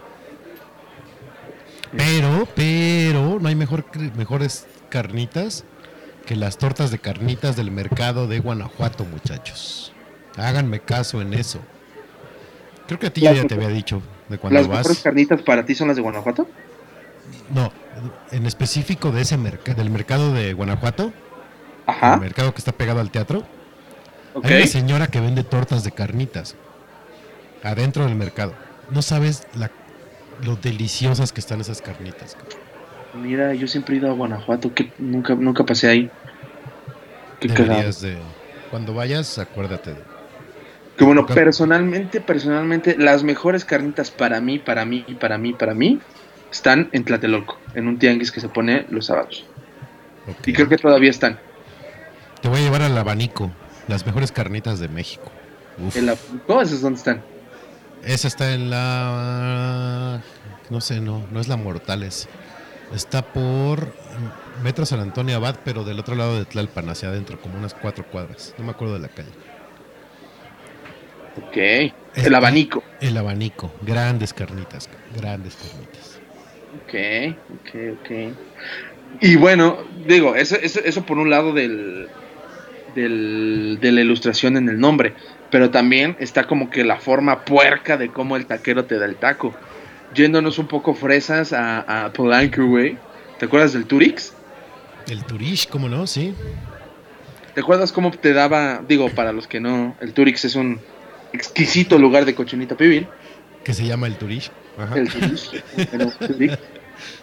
Pero, pero, no hay mejor, mejores carnitas que las tortas de carnitas del mercado de Guanajuato, muchachos. Háganme caso en eso. Creo que a ti yo ya te había dicho de cuando ¿Las mejores carnitas para ti son las de Guanajuato? No, en específico de ese mercado, del mercado de Guanajuato, el Ajá. mercado que está pegado al teatro. Hay una señora que vende tortas de carnitas adentro del mercado. No sabes la, lo deliciosas que están esas carnitas. Mira, yo siempre he ido a Guanajuato, que nunca, nunca pasé ahí. Qué. Deberías de cuando vayas, acuérdate. de- Que bueno, Nunca- personalmente, personalmente, las mejores carnitas para mí, para mí, para mí, para mí, están en Tlatelolco, en un tianguis que se pone los sábados. Y creo que todavía están. Te voy a llevar al abanico, las mejores carnitas de México. Uf. En la... ¿Cómo esas dónde están? Esa está en la no sé, no, no es la Mortales. Está por Metro San Antonio Abad, pero del otro lado de Tlalpan, hacia adentro, como unas cuatro cuadras. No me acuerdo de la calle. Ok. El abanico. El abanico, grandes carnitas, ca- grandes carnitas. Ok, ok, ok. Y bueno, digo, eso, eso, eso por un lado del, del, de la ilustración en el nombre, pero también está como que la forma puerca de cómo el taquero te da el taco. Yéndonos un poco fresas a, a Polanco, güey. ¿Te acuerdas del Turix? El Turish, ¿cómo no? Sí. ¿Te acuerdas cómo te daba, digo, para los que no, el Turix es un exquisito lugar de cochinita pibil? Que se llama el. Ajá. El Turix.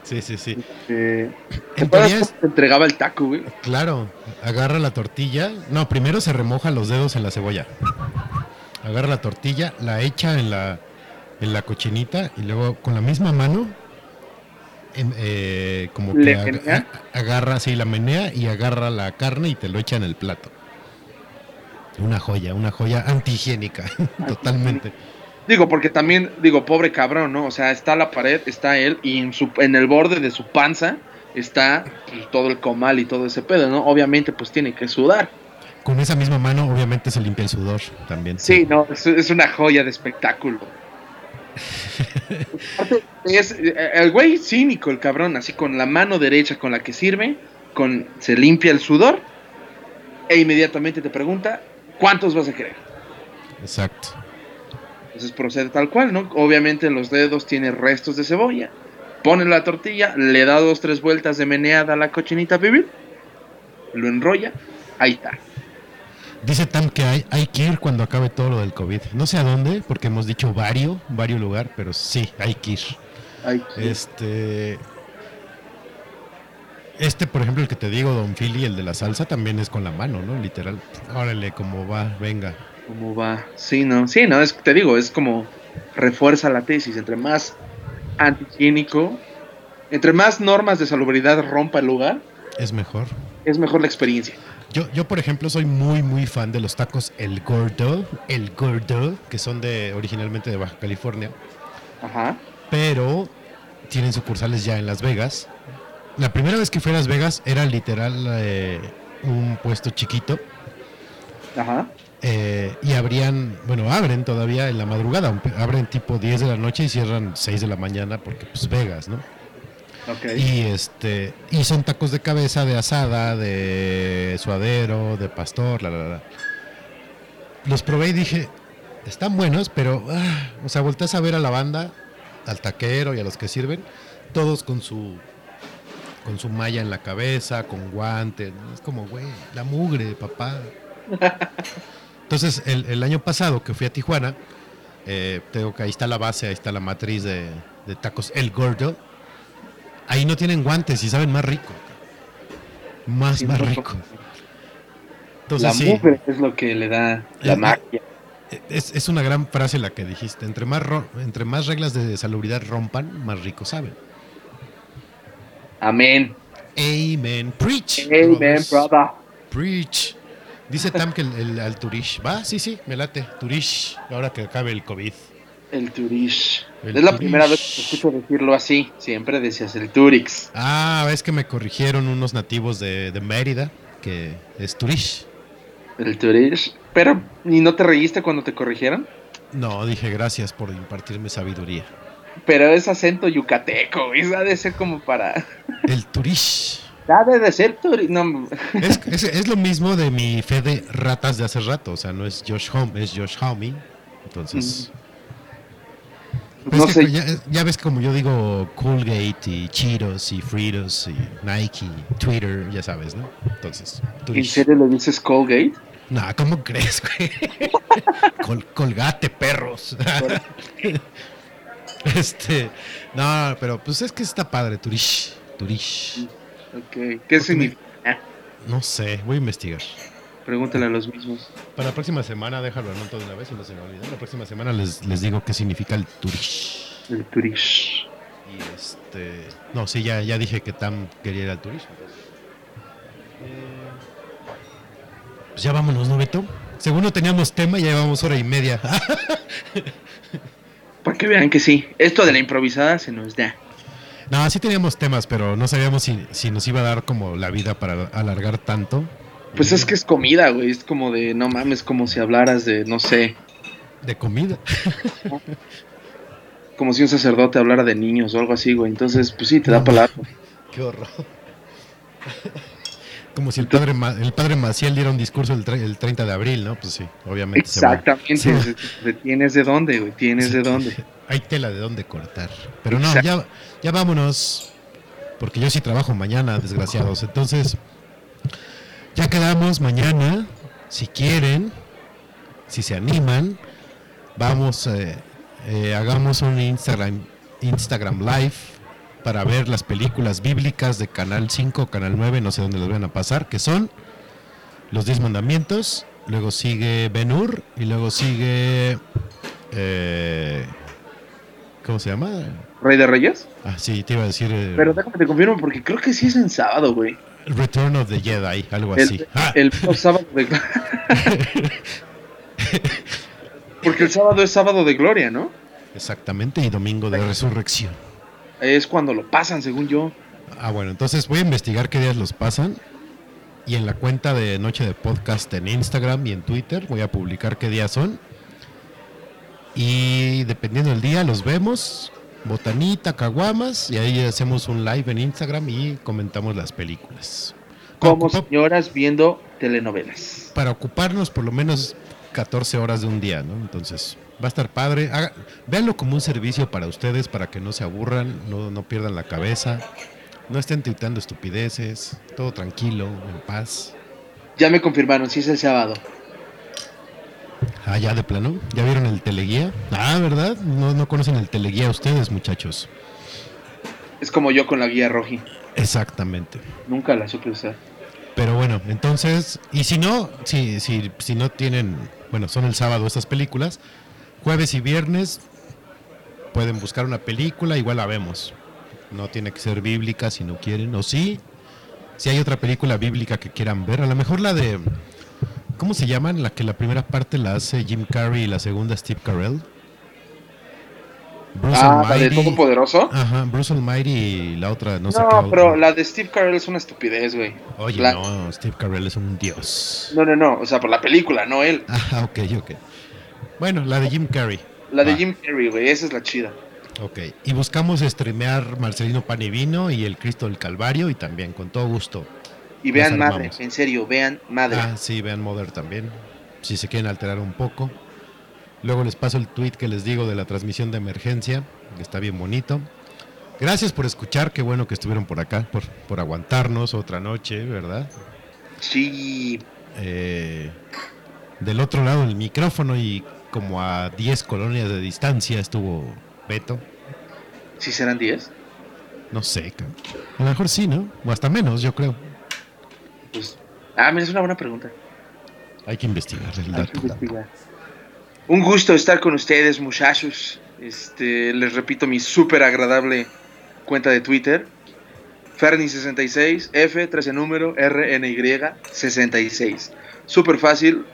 Sí, sí, sí. eh, ¿Te En es- te entregaba el taco, güey? Claro, agarra la tortilla. No, primero se remoja los dedos en la cebolla. Agarra la tortilla, la echa en la, en la cochinita y luego con la misma mano, eh, como que agarra, sí, la menea y agarra la carne y te lo echa en el plato. Una joya, una joya antihigiénica, totalmente. Digo, porque también, digo, pobre cabrón, ¿no? O sea, está la pared, está él, y en, su, en el borde de su panza está pues, todo el comal y todo ese pedo, ¿no? Obviamente, pues tiene que sudar. Con esa misma mano, obviamente, se limpia el sudor también. Sí, no, es, es una joya de espectáculo. Es, eh, el güey cínico, el cabrón, así con la mano derecha con la que sirve, con, se limpia el sudor, e inmediatamente te pregunta, ¿cuántos vas a querer? Exacto. Entonces procede tal cual, ¿no? Obviamente en los dedos tiene restos de cebolla. Pone la tortilla, le da dos, tres vueltas de meneada a la cochinita pibil, lo enrolla, ahí está. Dice Tam que hay, hay que ir cuando acabe todo lo del COVID. No sé a dónde, porque hemos dicho vario, vario lugar, pero sí, hay que ir. Ahí Este. Este, por ejemplo, el que te digo, Don Philly, el de la salsa, también es con la mano, ¿no? Literal. Órale, como va, venga. ¿Cómo va? Sí, no, sí, no, es te digo, es como refuerza la tesis. Entre más antihigiénico, entre más normas de salubridad rompa el lugar, Es mejor. es mejor la experiencia. Yo, yo, por ejemplo, soy muy, muy fan de los tacos El Gordo, El Gordo, que son de originalmente de Baja California, Ajá. pero tienen sucursales ya en Las Vegas. La primera vez que fui a Las Vegas era literal eh, un puesto chiquito Ajá. Eh, y abrían, bueno, abren todavía en la madrugada, abren tipo 10 de la noche y cierran 6 de la mañana porque pues Vegas, ¿no? Ok. Y este y son tacos de cabeza, de asada, de suadero, de pastor, la la la. Los probé y dije, están buenos, pero ah, o sea, volteas a ver a la banda, al taquero y a los que sirven, todos con su con su malla en la cabeza, con guantes, ¿no? es como, güey, la mugre, papá. Entonces, el, el año pasado que fui a Tijuana, eh, tengo que ahí está la base, ahí está la matriz de, de tacos El Gordo. Ahí no tienen guantes y saben más rico. Más, Sí, más rico. la sí, mugre es lo que le da la Eh, magia. es, es una gran frase la que dijiste. Entre más, ro- entre más reglas de salubridad rompan, más rico saben. Amén. Amen. Preach. Amen, brothers. brother. Preach. Dice Tam que el, el- al Turish. Va, sí, sí, me late. Turish. Ahora que acabe el COVID. El Turish. El es la Turish. primera vez que te escucho decirlo así. Siempre decías el Turix. Ah, es que me corrigieron unos nativos de, de Mérida, que es Turish. El Turish. Pero, ¿y no te reíste cuando te corrigieron? No, dije gracias por impartirme sabiduría. Pero es acento yucateco, güey. Ha de ser como para. El Turish. Ha de ser. No, Es, es- es lo mismo de mi fe de ratas de hace rato. O sea, no es Josh Home, es Josh Homie. Entonces. Pues no sé. ya, ya ves como yo digo Colgate y Cheetos y Fritos y Nike, Twitter, ya sabes, ¿no? Entonces, ¿En Turish. serio le dices Colgate? No, ¿cómo crees, güey? Col- colgate, perros. este, no, pero pues es que está padre, Turish. Turish. Ok. ¿Qué significa? No sé, voy a investigar. Pregúntale a los mismos. Para la próxima semana, déjalo anoto de una vez y no se me olvida. La próxima semana les, les digo qué significa el Turish. El Turish. Y este. No, sí, ya, ya dije que Tam quería ir al entonces. Eh, Pues ya vámonos, ¿no, Beto? Según no teníamos tema, ya llevamos hora y media. Para que vean que sí. Esto de la improvisada se nos da. No, sí teníamos temas, pero no sabíamos si, si nos iba a dar como la vida para alargar tanto. Pues es que es comida, güey. Es como de, no mames, como si hablaras de, no sé, De comida. como si un sacerdote hablara de niños o algo así, güey. Entonces, pues sí, te da palabra. Qué horror. Como si el padre, el padre Maciel diera un discurso el, el 30 de abril, ¿no? Pues sí, obviamente. Exactamente. se va- Tienes de dónde, güey. Tienes de dónde. Hay tela de dónde cortar. Pero no, Exacto. ya, ya vámonos. Porque yo sí trabajo mañana, desgraciados. Entonces, ya quedamos mañana. Si quieren, si se animan, vamos, eh, eh, hagamos un Instagram, Instagram Live para ver las películas bíblicas de Canal 5, Canal 9, no sé dónde las van a pasar, que son Los Diez Mandamientos, luego sigue Ben Hur y luego sigue... eh, ¿Cómo se llama? ¿Rey de Reyes? Ah, sí, te iba a decir eh, Pero déjame te confirmo porque creo que sí es en sábado, güey. Return of the Jedi, algo así. El, Ah, el sábado de... Porque el sábado es sábado de gloria, ¿no? exactamente, y Domingo de Resurrección. Es cuando lo pasan, según yo. Ah, bueno, entonces voy a investigar qué días los pasan. Y en la cuenta de Noche de Podcast en Instagram y en Twitter voy a publicar qué días son. Y dependiendo del día los vemos. Botanita, caguamas. Y ahí hacemos un live en Instagram y comentamos las películas. Como señoras viendo telenovelas. para ocuparnos por lo menos 14 horas de un día, ¿no? Entonces, va a estar padre. Haga- véanlo como un servicio para ustedes, para que no se aburran, no, no pierdan la cabeza, no estén tuitando estupideces, todo tranquilo, en paz. Ya me confirmaron, sí es el sábado. Ah, ya de plano, ¿ya vieron el teleguía? Ah, ¿verdad? No, no conocen el teleguía ustedes, muchachos. Es como yo con la guía roji. Exactamente. Nunca la supe usar. Pero bueno, entonces, y si no, si, si, si no tienen, bueno, son el sábado estas películas, jueves y viernes pueden buscar una película, igual la vemos. No tiene que ser bíblica si no quieren, o sí, si hay otra película bíblica que quieran ver, a lo mejor la de, ¿cómo se llaman? La que la primera parte la hace Jim Carrey y la segunda Steve Carell. Bruce Ah, la de Almighty. Todopoderoso. Ajá, Bruce Almighty y la otra, no sé qué No, otra. pero la de Steve Carell es una estupidez, güey. Oye, la- no, Steve Carell es un dios. No, no, no. O sea, por la película, no él. Ah, ok, ok. Bueno, la de Jim Carrey. La de Va. Jim Carrey, güey. Esa es la chida. Ok. Y buscamos streamear Marcelino Pan y Vino y el Cristo del Calvario y también, con todo gusto. Y vean madre, en serio, vean madre. Ah, sí, vean Mother también. Si se quieren alterar un poco. Luego les paso el tweet que les digo de la transmisión de emergencia, que está bien bonito. Gracias por escuchar, qué bueno que estuvieron por acá, por, por aguantarnos otra noche, ¿verdad? Sí, Eh, del otro lado del micrófono y como a 10 colonias de distancia estuvo Beto. sí serán 10. No sé, a lo mejor sí, ¿no? O hasta menos, yo creo. Pues, ah, mira, es una buena pregunta. Hay que investigar el Hay que investigar. Un gusto estar con ustedes, muchachos. Este, les repito mi súper agradable cuenta de Twitter. Ferni66, F, 13 número, RNY 66. Súper fácil.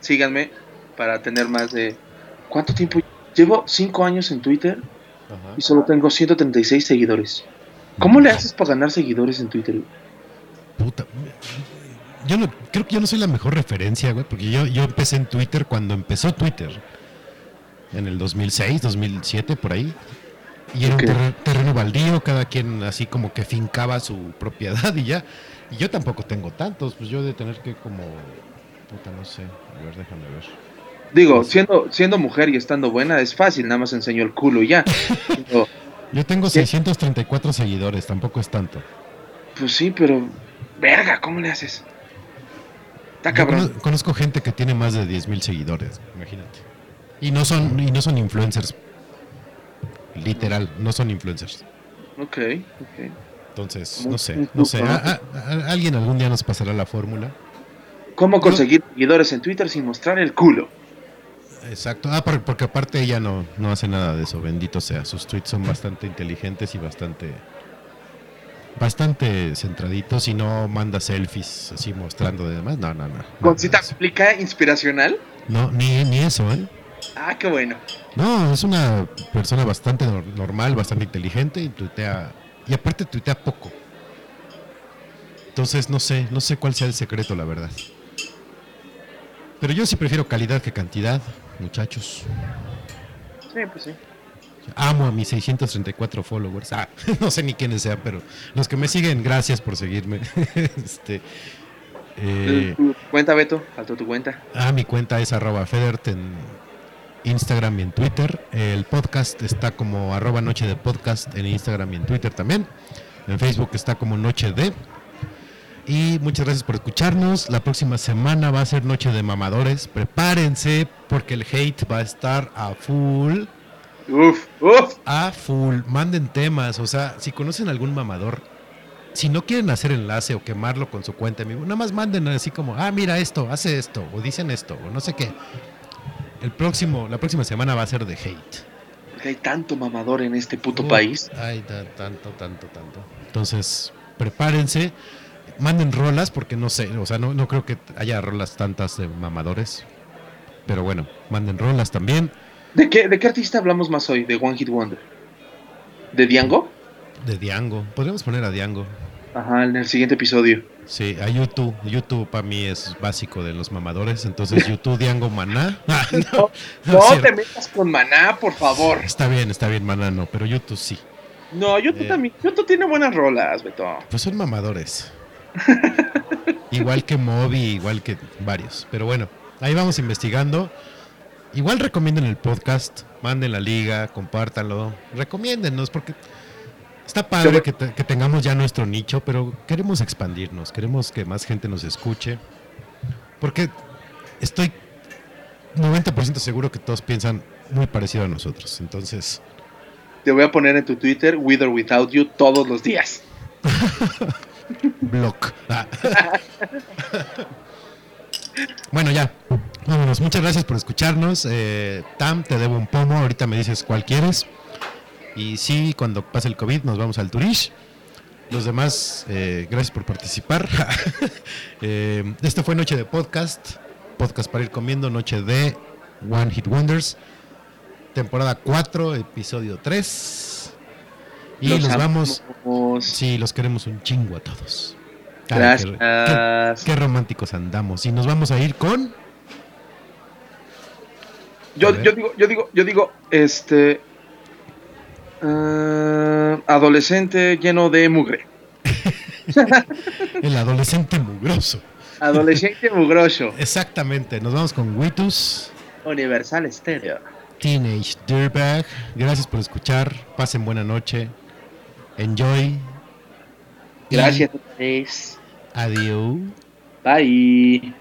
Síganme para tener más de... ¿Cuánto tiempo? Llevo 5 años en Twitter Ajá. y solo tengo 136 seguidores. ¿Cómo le haces para ganar seguidores en Twitter? Puta. Yo no, creo que yo no soy la mejor referencia, güey, porque yo, yo empecé en Twitter cuando empezó Twitter. En el 2006, 2007, por ahí. Y era Ok. un terre- terreno baldío, cada quien así como que fincaba su propiedad y ya. Y yo tampoco tengo tantos, pues yo de tener que como... Puta, no sé. A ver, déjame ver. Digo, siendo, siendo mujer y estando buena es fácil, nada más enseño el culo y ya. Pero, Yo tengo ¿Qué? 634 seguidores, tampoco es tanto. pues sí, pero... Verga, ¿cómo le haces? Está cabrón. cono- conozco gente que tiene más de 10 mil seguidores, imagínate. Y no son, y no son influencers. Literal, no son influencers. Ok, ok. Entonces, no sé, no sé. poco, ¿no? a- a- a- alguien algún día nos pasará la fórmula. ¿Cómo conseguir seguidores en Twitter sin mostrar el culo? Exacto. Ah, por- porque aparte ella no, no hace nada de eso, bendito sea. Sus tweets son bastante inteligentes y bastante bastante centraditos y no manda selfies así mostrando de demás. No, no, no. No, ¿Concita no, eso. explica inspiracional? no ni, ni eso, ¿eh? Ah, qué bueno. No, es una persona bastante nor- normal, bastante inteligente y tuitea. Y aparte tuitea poco. Entonces no sé, no sé cuál sea el secreto, la verdad. Pero yo sí prefiero calidad que cantidad, muchachos. Sí, pues sí. Amo a mis 634 followers. Ah, no sé ni quiénes sean, pero los que me siguen, gracias por seguirme. este, eh, Tu cuenta, Beto, alto tu cuenta. Ah, mi cuenta es arroba Federt en Instagram y en Twitter. El podcast está como arroba Noche de Podcast en Instagram y en Twitter también. En Facebook está como Noche de. Y muchas gracias por escucharnos. La próxima semana va a ser Noche de Mamadores. Prepárense porque el hate va a estar a full. Uf, uf. A full. Manden temas. O sea, si conocen algún mamador, si no quieren hacer enlace o quemarlo con su cuenta, amigo, nada más manden así como, ah, mira esto, hace esto, o dicen esto, o no sé qué. El próximo, la próxima semana va a ser de hate. Porque hay tanto mamador en este puto país. Ay, ta- tanto, tanto, tanto. Entonces, prepárense. Manden rolas, porque no sé, o sea, no, no creo que haya rolas tantas de mamadores. Pero bueno, manden rolas también. ¿De qué, ¿De qué artista hablamos más hoy? ¿De One Hit Wonder? ¿De Diango? De Diango. Podríamos poner a Diango. Ajá, en el siguiente episodio. Sí, a YouTube. YouTube para mí es básico de los mamadores. Entonces, YouTube, Diango, Maná. No, no te metas con Maná, por favor. Está bien, está bien, Maná, no. Pero YouTube sí. No, YouTube Eh. también. YouTube tiene buenas rolas, Beto. Pues son mamadores. igual que Moby, igual que varios. Pero bueno, ahí vamos investigando. Igual recomienden el podcast, manden la liga, compártanlo, recomiéndennos porque está padre que, te- que tengamos ya nuestro nicho, pero queremos expandirnos, queremos que más gente nos escuche. Porque estoy 90% seguro que todos piensan muy parecido a nosotros. Entonces, Te voy a poner en tu Twitter, with or without you, todos los días. Block. Ah. bueno, ya. Vámonos. Muchas gracias por escucharnos. Eh, Tam, te debo un pomo. Ahorita me dices cuál quieres. Y sí, cuando pase el COVID nos vamos al Turish. Los demás, eh, gracias por participar. Eh, esto fue Noche de Podcast. Podcast para ir comiendo. Noche de One Hit Wonders. Temporada 4, episodio 3. Y Los nos vamos. Sí, los queremos un chingo a todos. Ay, qué- Gracias. qué, qué románticos andamos. Y nos vamos a ir con. Yo, yo digo, yo digo, yo digo, este. Eh, adolescente lleno de mugre. El adolescente mugroso. Adolescente mugroso. Exactamente. Nos vamos con Witus. Universal Stereo. Teenage Dirtbag. Gracias por escuchar. Pasen buena noche. Enjoy. Gracias. Y... Adiós. Bye.